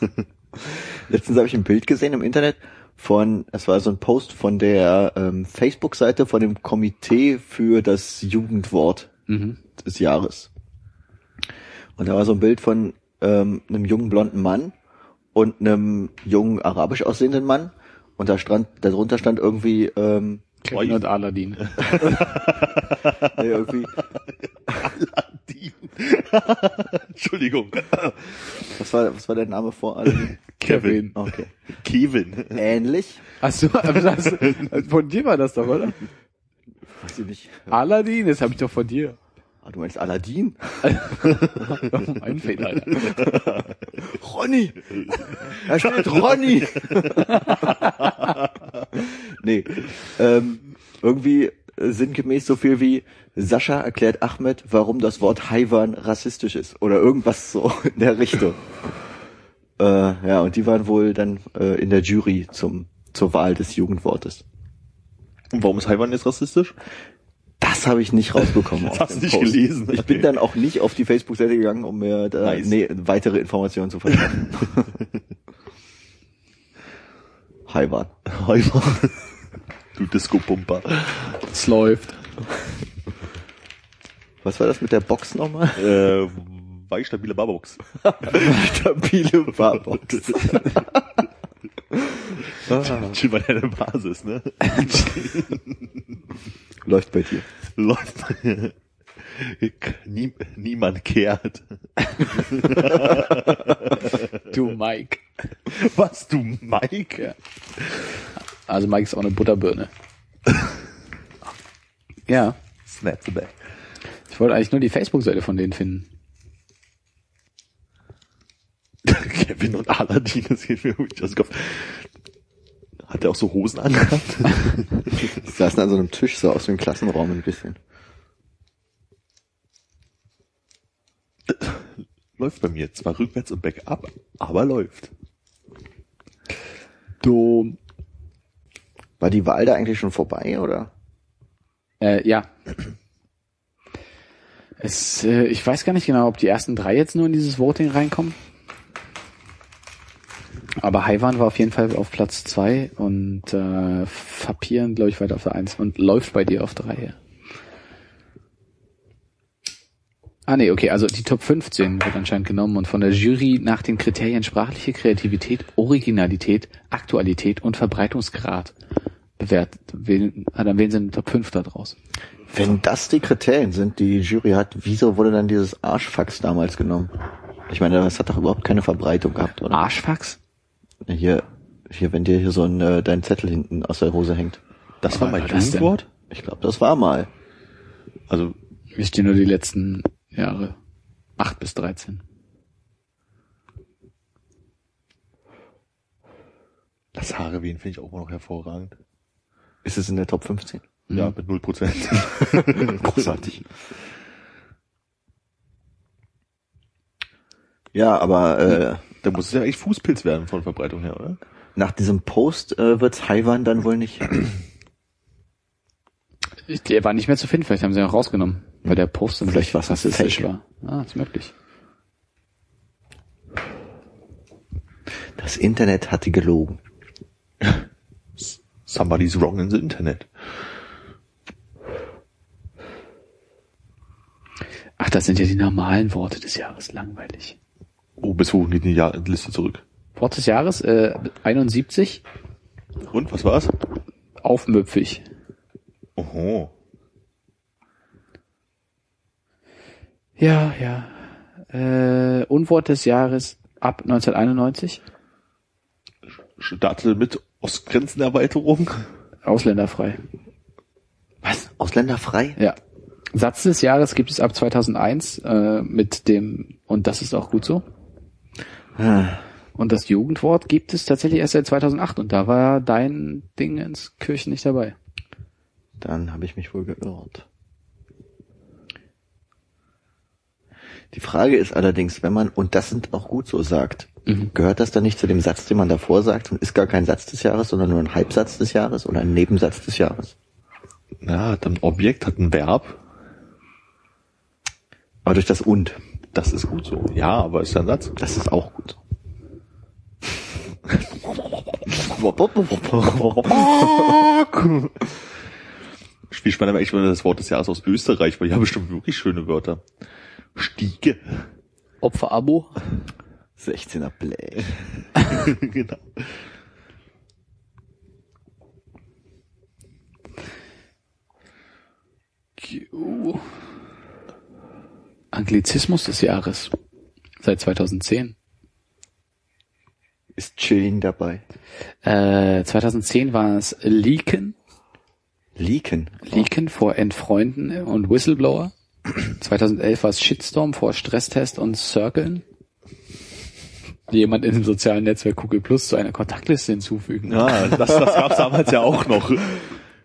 Letztens habe ich ein Bild gesehen im Internet von, es war so ein Post von der ähm, Facebook-Seite von dem Komitee für das Jugendwort Mhm. des Jahres. Und da war so ein Bild von ähm, einem jungen blonden Mann und einem jungen arabisch aussehenden Mann. Und da stand, darunter stand irgendwie, ähm, Kevin und Aladdin. nee, irgendwie, Aladdin. Entschuldigung. was war, was war der Name vor allem? Kevin. Okay. Kevin. Ähnlich? Ach so, aber das, von dir war das doch, oder? Weiß ich nicht. Aladdin, das habe ich doch von dir. Ah, du meinst Aladdin? Mein Fehler, Alter. Ronny! Da steht Ronny! nee. Ähm, irgendwie äh, sinngemäß so viel wie Sascha erklärt Ahmed, warum das Wort Haiwan rassistisch ist. Oder irgendwas so in der Richtung. Äh, ja, und die waren wohl dann äh, in der Jury zum, zur Wahl des Jugendwortes. Und warum ist Haiwan jetzt rassistisch? Das habe ich nicht rausbekommen. Das hast dem du nicht Post. gelesen. Ich bin dann auch nicht auf die Facebook-Seite gegangen, um mir da Nice. nee, weitere Informationen zu verschaffen. Haiwan. Haiwan. Du Disco-Pumper. Es läuft. Was war das mit der Box nochmal? Äh, weich stabile Barbox. Stabile Barbox. Chill bei deiner Basis, ne? Läuft bei dir. Läuft. Nie, niemand kehrt. Du Mike. Was, du Mike? Ja. Also Mike ist auch eine Butterbirne. Ja. Snap the back. Ich wollte eigentlich nur die Facebook-Seite von denen finden. Kevin und Aladdin, das geht mir wirklich aus dem Kopf. Hat er auch so Hosen angehabt? Die saßen an so einem Tisch, so aus dem Klassenraum ein bisschen. läuft bei mir. Zwar rückwärts und bergab, aber läuft. Du. War die Wahl da eigentlich schon vorbei, oder? Äh, ja. Es, äh, ich weiß gar nicht genau, ob die ersten drei jetzt nur in dieses Voting reinkommen. Aber Haiwan war auf jeden Fall auf Platz zwei und äh, Fapieren, glaube ich, weiter auf der eins und läuft bei dir auf drei. Ja. Ah nee, okay, also die Top 15 wird anscheinend genommen und von der Jury nach den Kriterien sprachliche Kreativität, Originalität, Aktualität und Verbreitungsgrad bewertet. Wählen, ah, dann wählen sie eine Top 5 da draus. Wenn das die Kriterien sind, die die Jury hat, wieso wurde dann dieses Arschfax damals genommen? Ich meine, das hat doch überhaupt keine Verbreitung gehabt, oder? Arschfax? Hier, hier, wenn dir hier so ein äh, dein Zettel hinten aus der Hose hängt. Das war Aber mein war denn? Jugendwort? Ich glaube, das war mal. Also, Ich stehe nur die letzten Jahre. 8 bis 13. Das Haare wehen finde ich auch immer noch hervorragend. Ist es in der Top 15? Ja, mit null Prozent. Großartig. Ja, aber äh, Da muss es ja eigentlich Fußpilz werden von Verbreitung her, oder? nach diesem Post äh, wird's Haiwan dann wohl nicht. Der war nicht mehr zu finden, vielleicht haben sie ihn auch rausgenommen, weil der Post dann Vielleicht vielleicht war's ein rassistisch war. Ah, ist möglich. Das Internet hatte gelogen. Somebody's wrong in the Internet. Ach, das sind ja die normalen Worte des Jahres, langweilig. Oh, bis wo geht die Jahr Liste zurück? Wort des Jahres, äh, 71, Und, was war's? aufmüpfig. Oho. Ja, ja. Äh, Unwort des Jahres ab 1991, Starte mit Ostgrenzenerweiterung. ausländerfrei. Was? Ausländerfrei? Ja. Satz des Jahres gibt es ab 2001 äh, mit dem, und das ist auch gut so. Ah, Und das Jugendwort gibt es tatsächlich erst seit 2008 und da war dein Ding ins Kirchen nicht dabei. Dann habe ich mich wohl geirrt. Die Frage ist allerdings, wenn man, und das sind auch gut so sagt, gehört das dann nicht zu dem Satz, den man davor sagt und ist gar kein Satz des Jahres, sondern nur ein Halbsatz des Jahres oder ein Nebensatz des Jahres? Ja, hat ein Objekt, hat ein Verb. Aber durch das und, Das ist gut so. Ja, aber ist ein Satz. das ist auch gut so. Viel spannender wäre eigentlich mal das Wort des Jahres aus Österreich, weil die haben bestimmt wirklich schöne Wörter. Stiege. Opferabo? 16er Blech. genau. Q. Anglizismus des Jahres. Seit 2010. Ist Chilling dabei? Äh, 2010 war es Leaken. Leaken. Leaken vor Entfreunden und Whistleblower. 2011 war es Shitstorm vor Stresstest und Circlen. Jemand in dem sozialen Netzwerk Google Plus zu einer Kontaktliste hinzufügen. Ja, das, das gab's damals ja auch noch.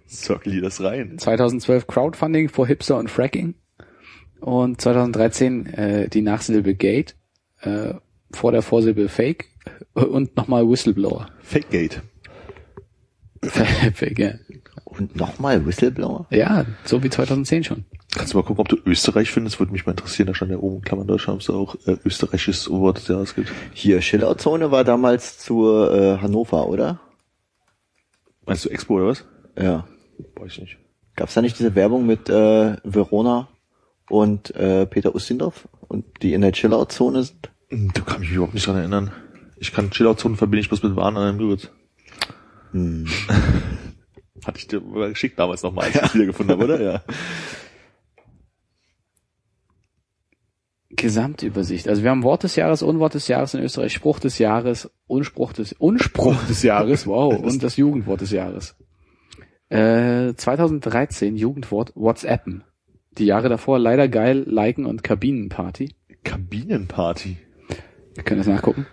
Circle die das rein. 2012 Crowdfunding vor Hipster und Fracking. Und 2013 äh, die Nachsilbe Gate äh, vor der Vorsilbe Fake und nochmal Whistleblower. Fakegate. Fake, ja. Und nochmal Whistleblower? ja, so wie 2010 schon. Kannst du mal gucken, ob du Österreich findest? Würde mich mal interessieren. Da stand ja oben in Klammern Deutschland, ob es da auch äh, österreichisches Wort des Jahres gibt. Hier, Chillout-Zone war damals zur äh, Hannover, oder? Meinst du Expo oder was? Ja. Weiß ich nicht. Gab's da nicht diese Werbung mit äh, Verona und äh, Peter Ustinov und die in der Chillout-Zone sind? Hm, Da kann ich mich überhaupt nicht dran erinnern. Ich kann Chillout-Zonen verbinde ich bloß mit Waren an einem Müritz. Hm. Hatte ich dir geschickt damals nochmal, als ich es wiedergefunden habe, oder? Ja. Gesamtübersicht. Also wir haben Wort des Jahres, Unwort des Jahres in Österreich, Spruch des Jahres, Unspruch des, Unspruch des Jahres, wow, und das Jugendwort des Jahres. Äh, 2013 Jugendwort WhatsAppen. Die Jahre davor leider geil, Liken und Kabinenparty. Kabinenparty. Wir können das nachgucken.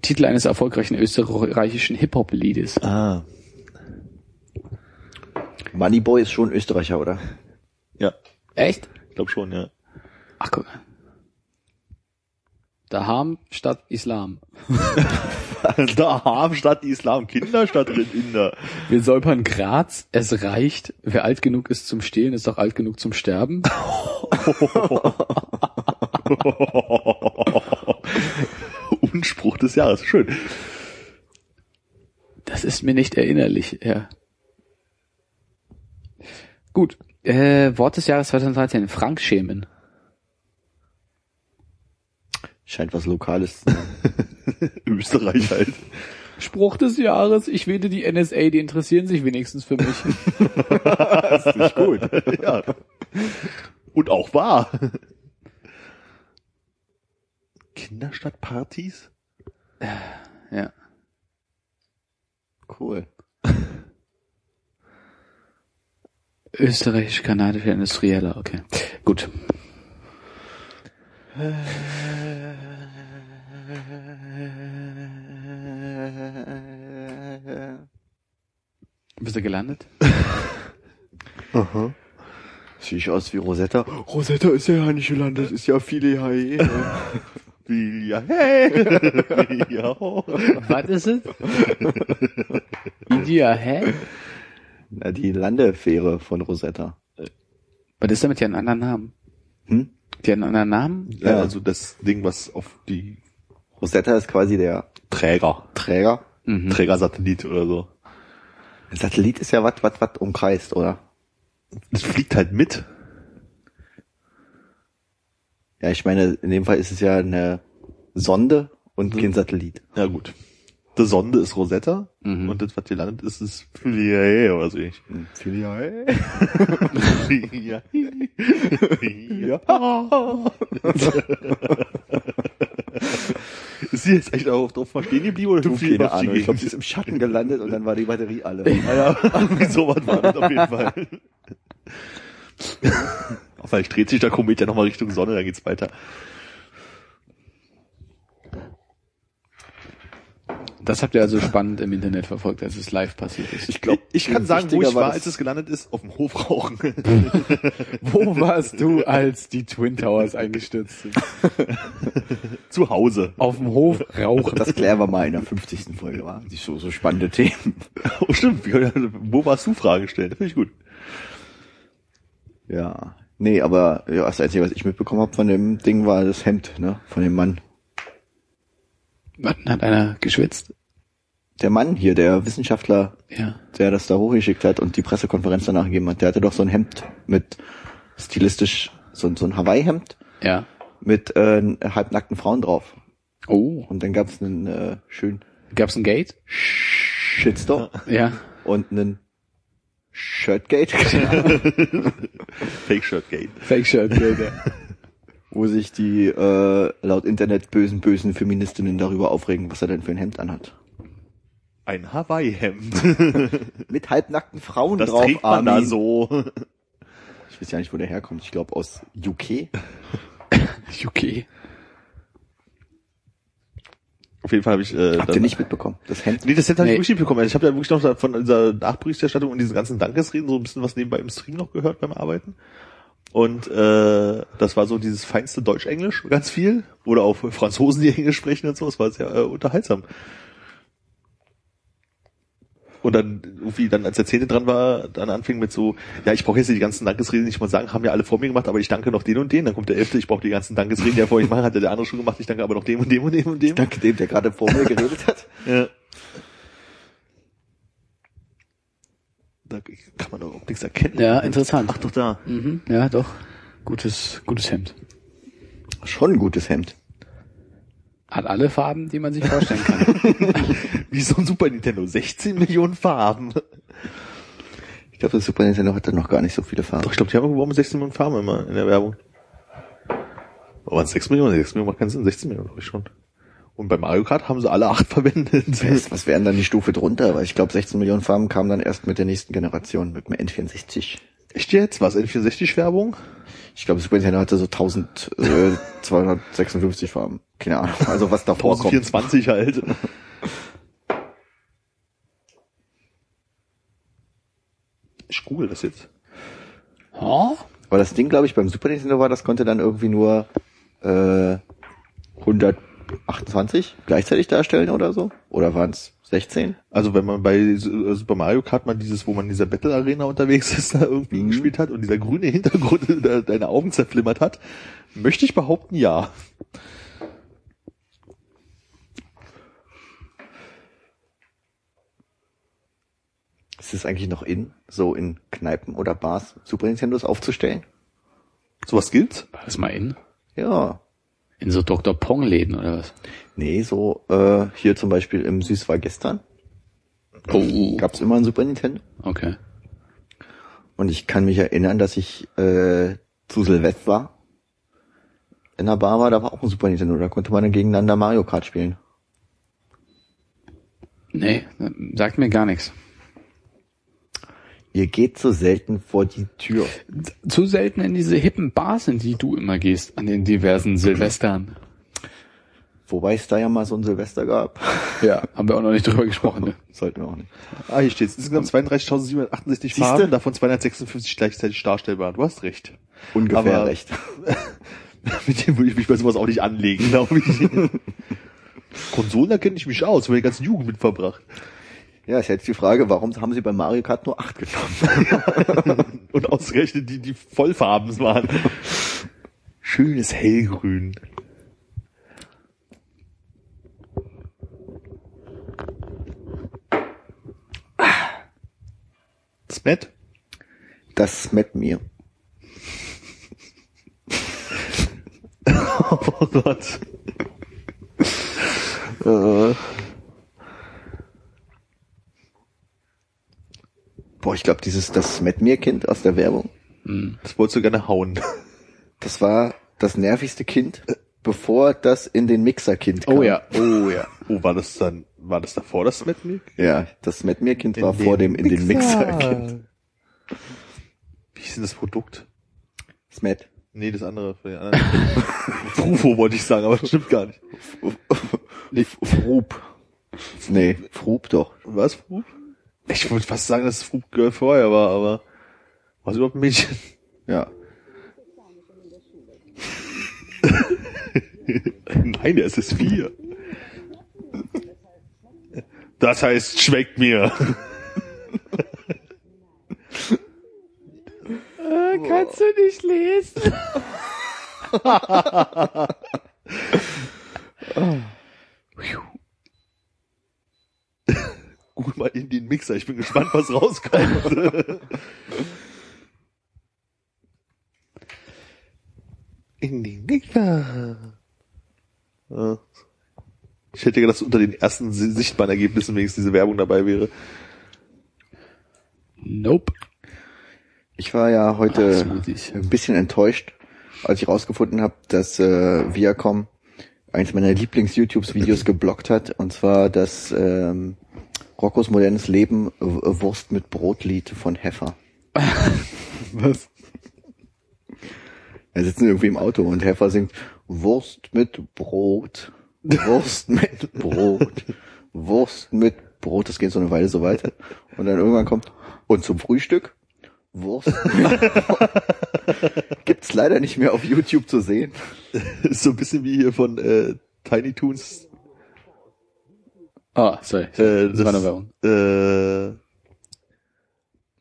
Titel eines erfolgreichen österreichischen Hip-Hop-Liedes. Ah. Moneyboy ist schon Österreicher, oder? Ja, Echt? ich glaube schon, ja. Ach guck mal. Daham statt Islam. da haben statt Islam Kinder statt Inder. Wir säubern Graz, es reicht. Wer alt genug ist zum Stehlen, ist auch alt genug zum Sterben. Unspruch des Jahres, schön. Das ist mir nicht erinnerlich, ja. Gut. Äh, Wort des Jahres 2013, Frankschämen. Scheint was Lokales zu sein. Österreich halt. Spruch des Jahres, ich wähle die NSA, die interessieren sich wenigstens für mich. Das ist nicht gut. ja. Und auch wahr. Kinderstadtpartys? ja. Cool. Österreichisch-kanadischer Industrieller, okay. Gut. Bist du gelandet? Sieht ich aus wie Rosetta. Rosetta ist ja nicht gelandet, ist ja viele her. Wie, ja, hey. ja. Was ist es? India, hä? Na, die Landefähre von Rosetta. Was ist damit? Hat einen anderen Namen. Hm? Die hat einen anderen Namen? ja. Also das Ding, was auf die Rosetta ist quasi der Träger, Träger. Mhm. Trägersatellit oder so. Ein Satellit ist ja was, was, was umkreist, oder? Es fliegt halt mit. Ja, ich meine, in dem Fall ist es ja eine Sonde und kein Satellit. Ja gut. Die Sonde ist Rosetta Mhm. und das, was hier landet, ist das Philia oder so ähnlich. Jahre. ja. ja. ist sie jetzt echt auch drauf stehen geblieben oder hüpft sie Keine Ahnung. Ich glaube, sie ist im Schatten gelandet und dann war die Batterie alle. Ja, irgendwie sowas war das auf jeden Fall. Vielleicht dreht sich der Komet ja nochmal Richtung Sonne, dann geht's weiter. Das habt ihr also spannend im Internet verfolgt, als es live passiert ist. Ich glaube, ich kann sagen, wo ich war war, als es gelandet ist, auf dem Hof rauchen. Wo warst du, als die Twin Towers eingestürzt sind? Zu Hause. Auf dem Hof rauchen. Das klären wir mal in der 50. Folge, war. Die so, so spannende Themen. Oh, stimmt. Wo warst du? Frage stellen. Das finde ich gut. Ja. Nee, aber ja, das Einzige, was ich mitbekommen habe von dem Ding, war das Hemd, ne? Von dem Mann. Wann hat einer geschwitzt? Der Mann hier, der Wissenschaftler, Ja. der das da hochgeschickt hat und die Pressekonferenz danach gegeben hat, der hatte doch so ein Hemd mit stilistisch, so, so ein Hawaii-Hemd Ja. mit äh, halbnackten Frauen drauf. Oh. Und dann gab's einen äh, schönen Gab's ein Gate? Shitstorm Ja. und einen Shirtgate, Fake Shirt Gate. Fake Shirt Gate, ja. Wo sich die äh, laut Internet bösen, bösen Feministinnen darüber aufregen, was er denn für ein Hemd anhat. Ein Hawaii-Hemd. Mit halbnackten Frauen Das drauf, trägt man da so. Ich weiß ja nicht, wo der herkommt. Ich glaube aus UK. Okay. Auf jeden Fall habe ich äh, Habt ihr nicht mitbekommen? Das Hemd. Nee, das hätte ich Nee. wirklich nicht bekommen. Ich habe ja wirklich noch von dieser Nachberichterstattung und diesen ganzen Dankesreden so ein bisschen was nebenbei im Stream noch gehört beim Arbeiten. Und äh, das war so dieses feinste Deutsch-Englisch, ganz viel. Oder auch Franzosen, die Englisch sprechen und so. Das war sehr äh, unterhaltsam. Und dann irgendwie dann, als der Zehnte dran war, dann anfing mit so, ja, ich brauche jetzt die ganzen Dankesreden nicht mal sagen, haben ja alle vor mir gemacht, aber ich danke noch den und den. Dann kommt der Elfte, ich brauche die ganzen Dankesreden, die er vorher nicht machen, hat der andere schon gemacht, ich danke aber noch dem und dem und dem und dem. Danke dem, der gerade vor mir geredet hat. Ja. Da kann man doch auch nichts erkennen. Ja, interessant. Ach doch da. Mhm. Ja, doch. Gutes, gutes Hemd. Schon ein gutes Hemd. Hat alle Farben, die man sich vorstellen kann. Wie so ein Super Nintendo. 16 Millionen Farben. Ich glaube, das Super Nintendo hatte noch gar nicht so viele Farben. Doch, ich glaube, die haben irgendwo mit 16 Millionen Farben immer in der Werbung. Aber waren es 6 Millionen? 6 Millionen macht keinen Sinn. 16 Millionen, glaube ich schon. Und bei Mario Kart haben sie alle acht verwendet. Was, was wären dann die Stufe drunter? Weil ich glaube, 16 Millionen Farben kamen dann erst mit der nächsten Generation, mit dem N64. Echt jetzt? Was? N64-Werbung? Ich glaube, Super Nintendo hatte so 1256 Farben. Keine Ahnung. Also was davor kommt. 1024 halt. Ich google das jetzt. oh? Aber das Ding, glaube ich, beim Super Nintendo war, das konnte dann irgendwie nur äh, 128 gleichzeitig darstellen oder so. Oder waren es 16? Also wenn man bei äh, Super Mario Kart mal dieses, wo man in dieser Battle Arena unterwegs ist, da irgendwie Mhm. gespielt hat und dieser grüne Hintergrund deine Augen zerflimmert hat, möchte ich behaupten, ja. Ist es eigentlich noch in, so in Kneipen oder Bars Super Nintendos aufzustellen? Sowas gilt's? War das mal in? Ja. In so Dr. Pong-Läden oder was? Nee, so äh, hier zum Beispiel im Süß war gestern. Oh, Gab's immer ein Super Nintendo. okay. Und ich kann mich erinnern, dass ich äh, zu Silvester in der Bar war, da war auch ein Super Nintendo. Da konnte man dann gegeneinander Mario Kart spielen. Nee, sagt mir gar nichts. Ihr geht so selten vor die Tür. Zu selten in diese hippen Bars, in die du immer gehst, an den diversen Silvestern. Wobei es da ja mal so ein Silvester gab. Ja, haben wir auch noch nicht drüber gesprochen. Ne? Sollten wir auch nicht. Ah, hier steht insgesamt 32.768 Siehste? Farben, davon 256 gleichzeitig darstellbar. Du hast recht. Ungefähr Aber- recht. Mit dem würde ich mich bei sowas auch nicht anlegen, glaube ich. Konsolen da kenne ich mich aus, habe die ganze Jugend mit verbracht. Ja, ist jetzt die Frage, warum haben sie bei Mario Kart nur 8 genommen? Und ausgerechnet die, die Vollfarben waren. Schönes Hellgrün. Smet? Das mit mir. Oh Gott. Äh. Boah, ich glaube, dieses das Metmir-Kind aus der Werbung, Das wolltest du gerne hauen. das war das nervigste Kind, bevor das in den Mixer-Kind kam. Oh ja, oh ja. Oh, war das dann, war das davor das Milk? Ja, das Metmir-Kind war vor dem in den Mixer-Kind. Wie ist denn das Produkt? Smet. Nee, das andere für den anderen. Frufo wollte ich sagen, aber das stimmt gar nicht. Nee, Frub. Nee, Frub doch. Was, Fruf? Ich wollte fast sagen, dass es Fruf Girl vorher war, aber was überhaupt ein Mädchen? Ja. Nein, der ist es vier. Das heißt, schmeckt mir. Kannst du nicht lesen? Google mal in den Mixer, ich bin gespannt, was rauskommt. in den Mixer. Ja. Ich hätte gedacht, dass unter den ersten si- sichtbaren Ergebnissen wenigstens diese Werbung dabei wäre. Nope. Ich war ja heute Ach, ein bisschen enttäuscht, als ich rausgefunden habe, dass äh, Viacom eins meiner Lieblings-YouTubes-Videos geblockt hat, und zwar das ähm, Roccos modernes Leben Wurst mit Brotlied von Heffer. Was? Wir sitzen irgendwie im Auto und Heffer singt Wurst mit Brot, Wurst mit Brot, Wurst mit Brot. Das geht so eine Weile so weiter. Und dann irgendwann kommt, und zum Frühstück Wurst mit Brot. Gibt's leider nicht mehr auf YouTube zu sehen. ist so ein bisschen wie hier von äh, Tiny Toons. Ah, sorry. Äh, das, war eine Werbung. Äh,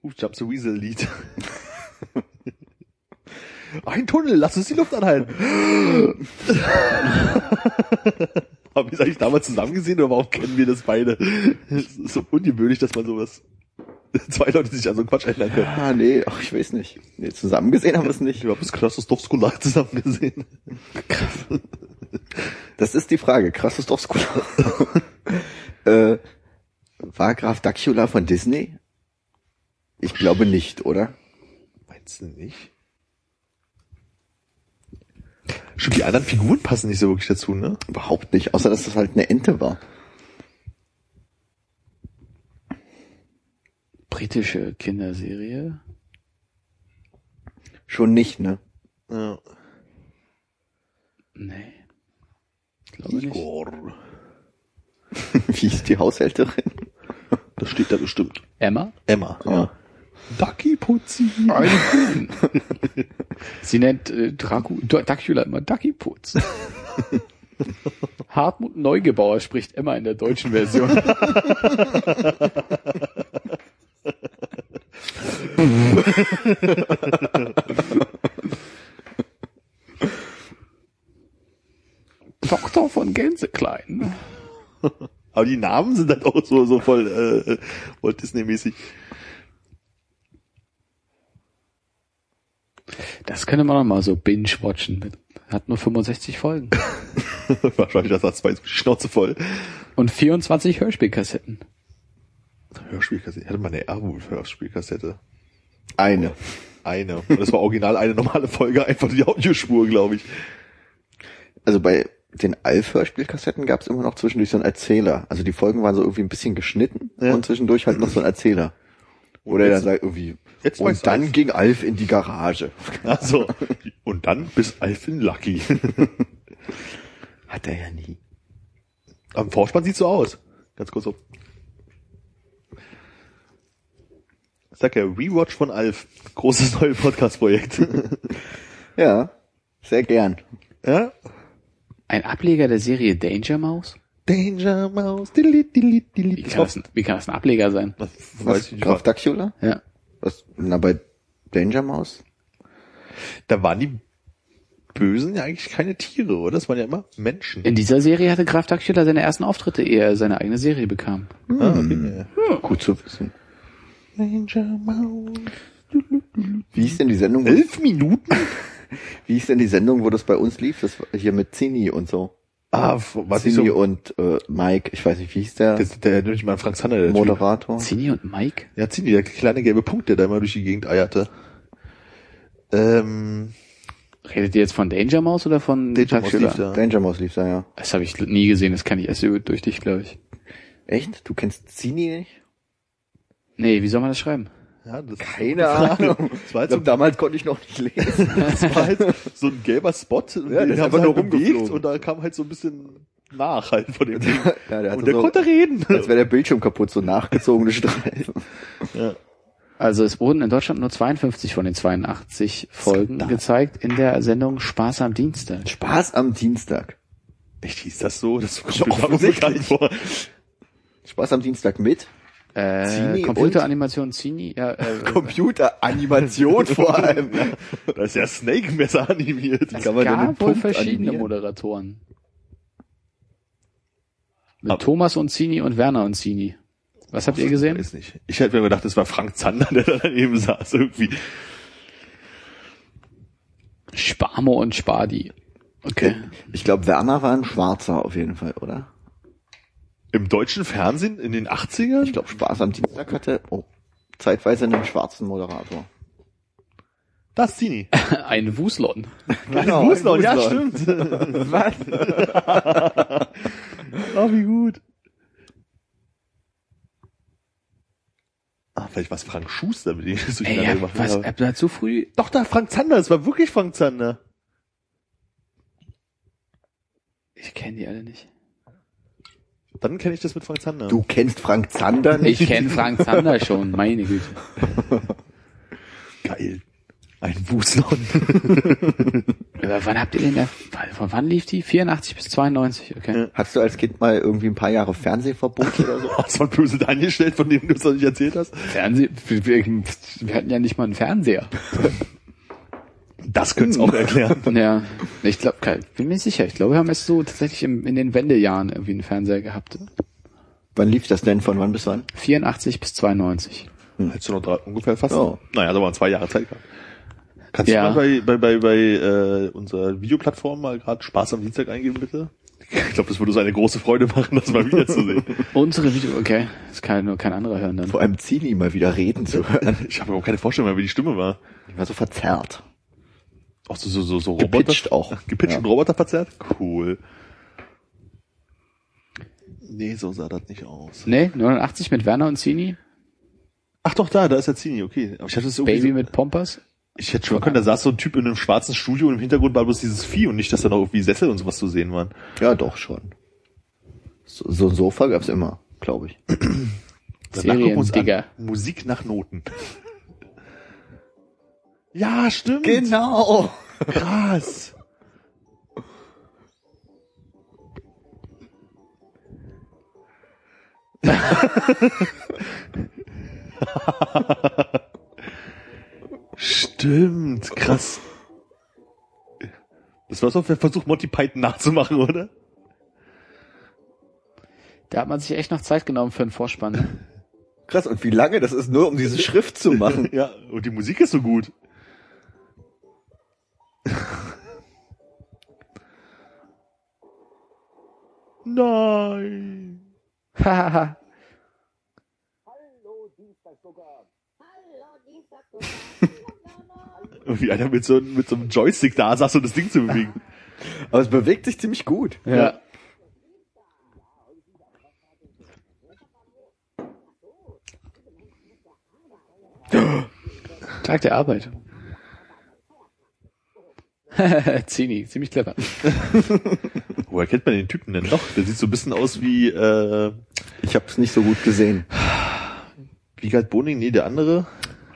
uh, Jump the Weasel Lied. Ein Tunnel, lass uns die Luft anhalten. Haben wir es eigentlich damals zusammen gesehen oder warum kennen wir das beide? Es ist so ungewöhnlich, dass man sowas, zwei Leute sich an so einen Quatsch erinnern können. Ah, nee, ach, ich weiß nicht. Nee, zusammen gesehen haben wir es nicht. Ich habe das krasses doch Skular zusammen gesehen. Das ist die Frage. Krasses doch Skull. äh, war Graf Dacula von Disney? Ich glaube nicht, oder? Meinst du nicht? Schon die anderen Figuren passen nicht so wirklich dazu, ne? Überhaupt nicht, außer dass das halt eine Ente war. Britische Kinderserie. Schon nicht, ne? Ja. Nee. Glaube nicht. Igor. Wie ist die Haushälterin? Das steht da bestimmt. Emma? Emma. Ja. Ducky Putzi. Sie nennt äh, Dracu, Dracula immer Ducky Putz. Hartmut Neugebauer spricht Emma in der deutschen Version. Doktor von Gänseklein. Aber die Namen sind halt auch so, so voll äh, Walt Disney-mäßig. Das könnte man noch mal so binge-watchen. Mit- Hat nur 65 Folgen. Wahrscheinlich das hat zwei Schnauze voll. Und 24 Hörspielkassetten. Hörspielkassette. Ich hatte mal eine Airwolf-Hörspielkassette. Eine. Eine. Und das war original eine normale Folge, einfach die Audiospur, glaube ich. Also bei den Alf-Hörspielkassetten gab es immer noch zwischendurch so einen Erzähler. Also die Folgen waren so irgendwie ein bisschen geschnitten Ja. und zwischendurch halt noch so ein Erzähler. Oder er jetzt- sagt irgendwie, jetzt und dann Alf. ging Alf in die Garage. Also, und dann bis Alvin Lucky. Hat er ja nie. Am Vorspann sieht so aus. Ganz kurz so. Sag ja, Rewatch von Alf. Großes neues Podcast-Projekt. Ja, sehr gern. ja? Ein Ableger der Serie Danger Mouse? Danger Mouse. Diddly, diddly, diddly. Wie kann, das, ein- wie kann das ein Ableger sein? Was, weiß ich nicht. Graf Dacula? Ja. Was, na, bei Danger Mouse? Da waren die Bösen ja eigentlich keine Tiere, oder? Das waren ja immer Menschen. In dieser Serie hatte Graf Dacula seine ersten Auftritte, ehe er seine eigene Serie bekam. Ah, okay. Gut zu wissen. Danger Mouse. Wie ist denn die Sendung? Elf Minuten? Wie ist denn die Sendung, wo das bei uns lief? Das war hier mit Zini und so. Ah, was Zini so. und äh, Mike, ich weiß nicht, wie hieß der Das, der nicht mal Frank Zander, der Typ. Moderator? Zini und Mike? Ja, Zini, der kleine gelbe Punkt, der da immer durch die Gegend eierte. Ähm, Redet ihr jetzt von Danger Mouse oder von Danger Mouse lief da. Danger Mouse lief da, ja. Das habe ich nie gesehen, das kann ich erst über- durch dich, glaube ich. Echt? Du kennst Zini nicht? Nee, wie soll man das schreiben? Ja, das Keine Ahnung. Das war Ich so, glaub, damals konnte ich noch nicht lesen. das war halt so ein gelber Spot, Ja, der den haben einfach sie nur halt bewegt rumgeflogen. und da kam halt so ein bisschen nach halt von dem Ding. ja, der Und hatte der so, konnte reden. als wäre der Bildschirm kaputt, so nachgezogene Streifen. Ja. Also es wurden in Deutschland nur 52 von den 82 Folgen gezeigt in der Sendung Spaß am Dienstag. Spaß am Dienstag. Echt, hieß das so? Das kommt mir bekannt vor. Spaß am Dienstag mit Äh, Zini Computeranimation Zini, ja, äh, Computeranimation vor allem. Da ist ja Snake Messer animiert. kann man gab wohl verschiedene animieren? Moderatoren. Mit Aber- Thomas und Zini und Werner und Zini. Was habt ihr gesehen? Weiß nicht. Ich hätte mir gedacht, das war Frank Zander, der da daneben saß irgendwie. Sparmo und Spadi. Okay. Ich glaube, Werner war ein Schwarzer auf jeden Fall, oder? Im deutschen Fernsehen in den 80ern? Ich glaube, Spaß am Dienstag hatte oh, zeitweise einen schwarzen Moderator. Das Zini. Ein Wuslon. Genau, Wuslon, ja, stimmt. Was? oh, wie gut. Ah, vielleicht war es Frank Schuster, mit dem ich das Ey, durcheinander ja, gemacht was, habe. ihr zu früh? Doch, da, Frank Zander, es war wirklich Frank Zander. Ich kenne die alle nicht. Dann kenne ich das mit Frank Zander. Du kennst Frank Zander nicht? Ich kenne Frank Zander schon, meine Güte. Geil. Ein Wuslon. Aber wann habt ihr denn da, von wann lief die? 84 bis 92, okay. Hast du als Kind mal irgendwie ein paar Jahre Fernsehverbot oder so? Hast du von Böse angestellt, von dem du es noch nicht erzählt hast? Fernseh, wir, wir hatten ja nicht mal einen Fernseher. Das könnte es auch erklären. Ja, ich glaube, bin mir nicht sicher. Ich glaube, wir haben erst so tatsächlich im, in den Wendejahren irgendwie einen Fernseher gehabt. Wann lief das denn? Von wann bis wann? 84 bis 92. Hättest du noch drei, ungefähr fast? Oh. Naja, da waren zwei Jahre Zeit gehabt. Kannst Ja. du mal bei, bei, bei, bei äh, unserer Videoplattform mal gerade Spaß am Dienstag eingeben, bitte? Ich glaube, das würde uns eine große Freude machen, das mal wiederzusehen. Unsere Video, okay. Das kann nur kein anderer hören dann. Vor allem Zini mal wieder reden zu hören. Ich habe überhaupt keine Vorstellung mehr, wie die Stimme war. Ich war so verzerrt. Auch so, so, so, so Gepitcht Roboter. auch. Gepitcht Ja. und Roboter verzerrt? Cool. Nee, so sah das nicht aus. Nee, 89 mit Werner und Zini. Ach doch, da, da ist der Zini, okay. Aber ich hatte irgendwie Baby so, mit Pompas. Ich hätte schon mal können, da saß so ein Typ in einem schwarzen Studio und im Hintergrund war bloß dieses Vieh und nicht, dass da noch irgendwie Sessel und sowas zu sehen waren. Ja, doch schon. So, so ein Sofa gab's immer, glaube ich. Danach gucken wir Serien, uns Digga. an. Musik nach Noten. Ja, stimmt. Genau. Krass. Stimmt, krass. Das war so der Versuch, Monty Python nachzumachen, oder? Da hat man sich echt noch Zeit genommen für einen Vorspann. Krass, und wie lange das ist, nur um diese Schrift zu machen. Ja, und die Musik ist so gut. Nein. Hahaha. Wie einer mit so, mit so einem Joystick da saß, um das Ding zu bewegen. Aber es bewegt sich ziemlich gut. ja. Tag der Arbeit. Zini, ziemlich clever. Woher kennt man den Typen denn noch? Der sieht so ein bisschen aus wie, äh, Ich habe es nicht so gut gesehen. Wiegald Boning, nee, der andere.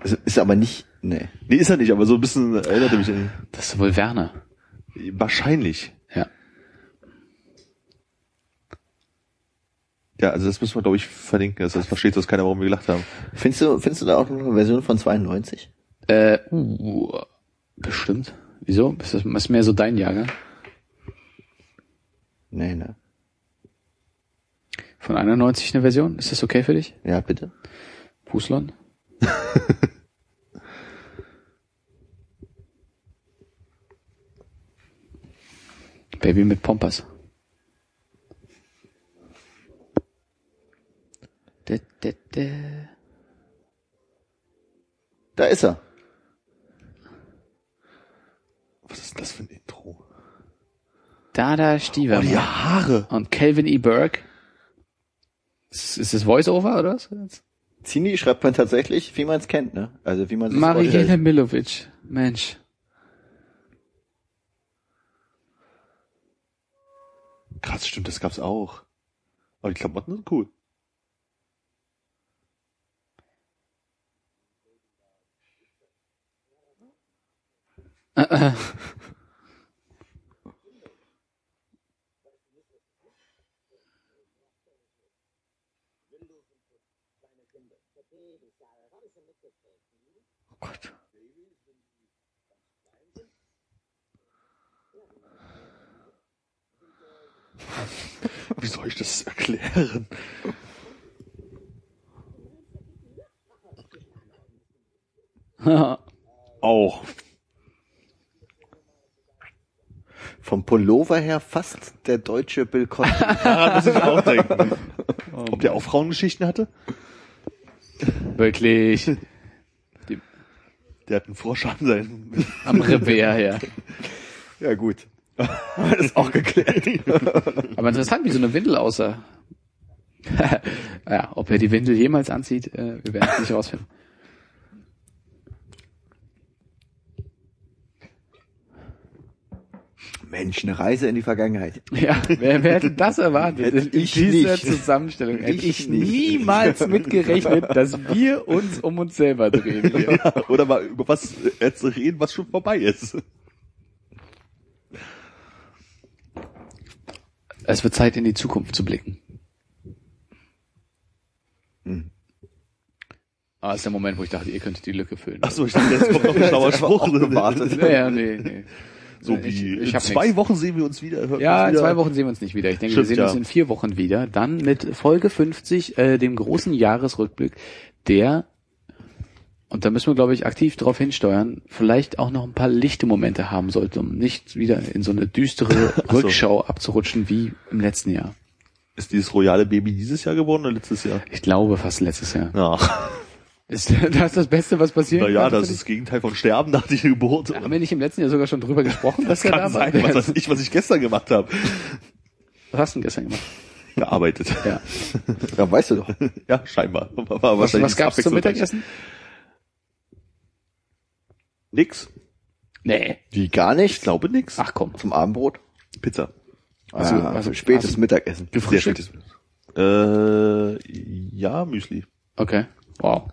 Es ist aber nicht, nee. Nee, ist er nicht, aber so ein bisschen erinnert er mich an Das ist wohl Werner. Wahrscheinlich. Ja. Ja, also das müssen wir, glaube ich, verlinken. Das, das versteht sonst keiner, warum wir gelacht haben. Findest du, findest du da auch noch eine Version von 92? Äh, uh, bestimmt. Wieso? Ist das ist mehr so dein Jahrgang? Nee, ne. Von 91 eine Version? Ist das okay für dich? Ja, bitte. Puslon? Baby mit Pompas. Da, da, da. Da ist er. Was ist das für ein Intro? Dada Stieber. Oh, die Haare. Und Calvin E. Burke. Ist, ist das Voice-Over oder was? Zini schreibt man tatsächlich, wie man es kennt, ne? Also wie man Marielle vorstellt. Milovic. Mensch. Krass, stimmt, das gab's auch. Aber die Klamotten sind cool. Wie soll ich das erklären? Auch. Vom Pullover her fast der deutsche Bill Cosby. Daran muss ich auch denken. Ob der auch Frauengeschichten hatte? Wirklich. Der hat einen Frosch an seinem... Am Revers, ja. ja gut. das ist auch geklärt. Aber interessant, wie so eine Windel aussah. ja, ob er die Windel jemals anzieht, äh, wir werden es nicht rausfinden. Mensch, eine Reise in die Vergangenheit. Ja, wer, wer hätte das erwartet? Hätte in dieser nicht. Zusammenstellung hätte Ich ich niemals mitgerechnet, dass wir uns um uns selber drehen. Hier. Oder mal über was äh, zu reden, was schon vorbei ist. Es wird Zeit, in die Zukunft zu blicken. Hm. Ah, ist der Moment, wo ich dachte, ihr könntet die Lücke füllen. Achso, ich dachte, jetzt kommt noch ein schlauer Spruch. gewartet. Naja, nee, nee. So Ich- wie ich in zwei nix. Wochen sehen wir uns wieder. Ja, uns in wieder. zwei Wochen sehen wir uns nicht wieder. Ich denke, Stimmt, wir sehen uns ja. in vier Wochen wieder. Dann mit Folge 50, äh, dem großen Jahresrückblick, der, und da müssen wir, glaube ich, aktiv darauf hinsteuern, vielleicht auch noch ein paar lichte Momente haben sollte, um nicht wieder in so eine düstere Ach so. Rückschau abzurutschen wie im letzten Jahr. Ist dieses royale Baby dieses Jahr geworden oder letztes Jahr? Ich glaube fast letztes Jahr. Ja. Ist das das Beste, was passiert? Naja, das ist das Gegenteil von Sterben nach der Geburt. Haben wir nicht im letzten Jahr sogar schon drüber gesprochen, Das dass kann da sein, was weiß ich, was ich gestern gemacht habe. Was hast du denn gestern gemacht? Gearbeitet. Ja. Ja, weißt du doch. Ja, scheinbar. War Was, was gab's zum abwechslungsreich. Mittagessen? Nix. Nee. Wie gar nicht? Ich glaube nix. Ach komm. Zum Abendbrot? Pizza. Also- ah, also- spätes also- Mittagessen. Gefrühstückt? spätes. Äh, ja, Müsli. Okay. Wow.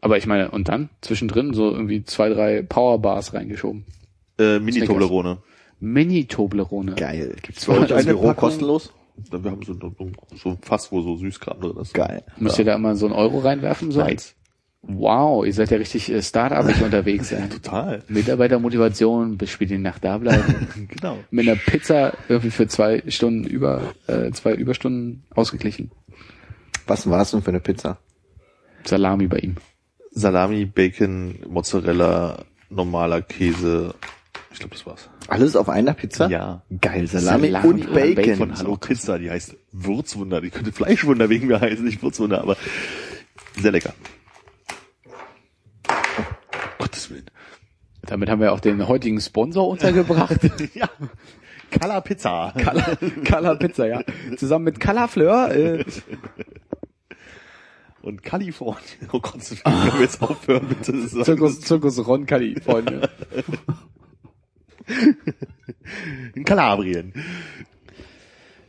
Aber ich meine, und dann zwischendrin so irgendwie zwei, drei Powerbars reingeschoben. Äh, Mini-Toblerone. Mini-Toblerone. Geil. Gibt's Zwei bei euch eine Büro Packung? kostenlos? Wir haben so, so, so ein Fass, wo so Süßkram drin ist. Geil. Müsst ihr da immer so einen Euro reinwerfen? So Nein. als? Wow, ihr seid ja richtig äh, Start-upig unterwegs. Ja. Total. Mitarbeitermotivation, bis spät in die Nacht da bleiben. Genau. Mit einer Pizza irgendwie für zwei Stunden über, äh, zwei Überstunden ausgeglichen. Was war es denn für eine Pizza? Salami bei ihm. Salami, Bacon, Mozzarella, normaler Käse. Ich glaube, das war's. Alles auf einer Pizza? Ja. Geil, Salami, Salami und und Bacon. Bacon. Von Hallo Pizza, die heißt Würzwunder. Die könnte Fleischwunder wegen mir heißen, nicht Würzwunder, aber sehr lecker. Um Gottes Willen. Damit haben wir auch den heutigen Sponsor untergebracht. Ja. Kala Pizza. Color, Color Pizza, ja. Zusammen mit Color Fleur. Äh, Und Kalifornien. Oh Gott, können wir jetzt aufhören, bitte. Zirkus, Zirkus Ron California. In Kalabrien.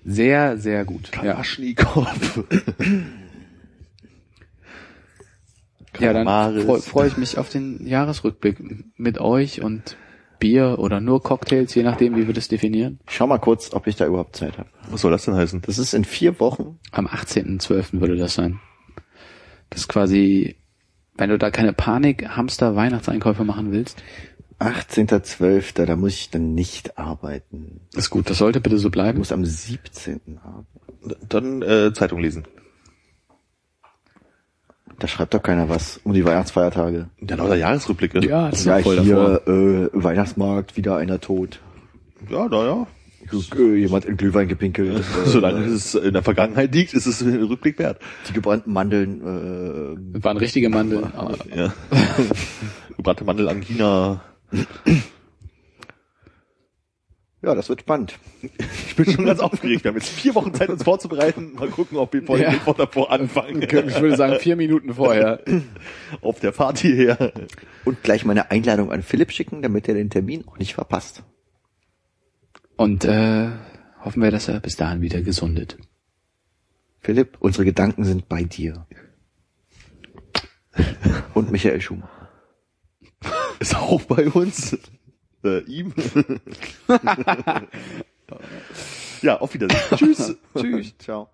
Sehr, sehr gut. Ja, Kalaschnikow. ja dann freue freu ich mich auf den Jahresrückblick mit euch und Bier oder nur Cocktails, je nachdem, wie wir das definieren. Ich schau mal kurz, ob ich da überhaupt Zeit habe. Was soll das denn heißen? Das ist in vier Wochen. Am 18.12. würde das sein. Das ist quasi, wenn du da keine Panik-Hamster-Weihnachtseinkäufe machen willst, 18.12., da muss ich dann nicht arbeiten. ist gut. Das sollte bitte so Ich bleiben. muss am 17. arbeiten. Dann äh, Zeitung lesen. Da schreibt doch keiner was um die Weihnachtsfeiertage. Ja, lauter Jahresrückblicke. Ja, das ist Ja, voll davor. hier, äh, Weihnachtsmarkt, wieder einer tot. Ja, naja. Jemand in Glühwein gepinkelt. Solange es in der Vergangenheit liegt, ist es ein Rückblick wert. Die gebrannten Mandeln, äh, Waren richtige Mandeln. Ja. Gebrannte Mandel Angina. ja, das wird spannend. Ich bin schon ganz aufgeregt. Wir haben jetzt vier Wochen Zeit, uns vorzubereiten. Mal gucken, ob wir vor Ja. Mittwoch davor anfangen. Ich würde sagen, vier Minuten vorher. Auf der Fahrt hierher. Und gleich meine Einladung an Philipp schicken, damit er den Termin auch nicht verpasst. Und äh, hoffen wir, dass er bis dahin wieder gesundet. Philipp, unsere Gedanken sind bei dir. Und Michael Schumacher. Ist auch bei uns. Äh, ihm. ja, auf Wiedersehen. Tschüss. Tschüss. Ciao.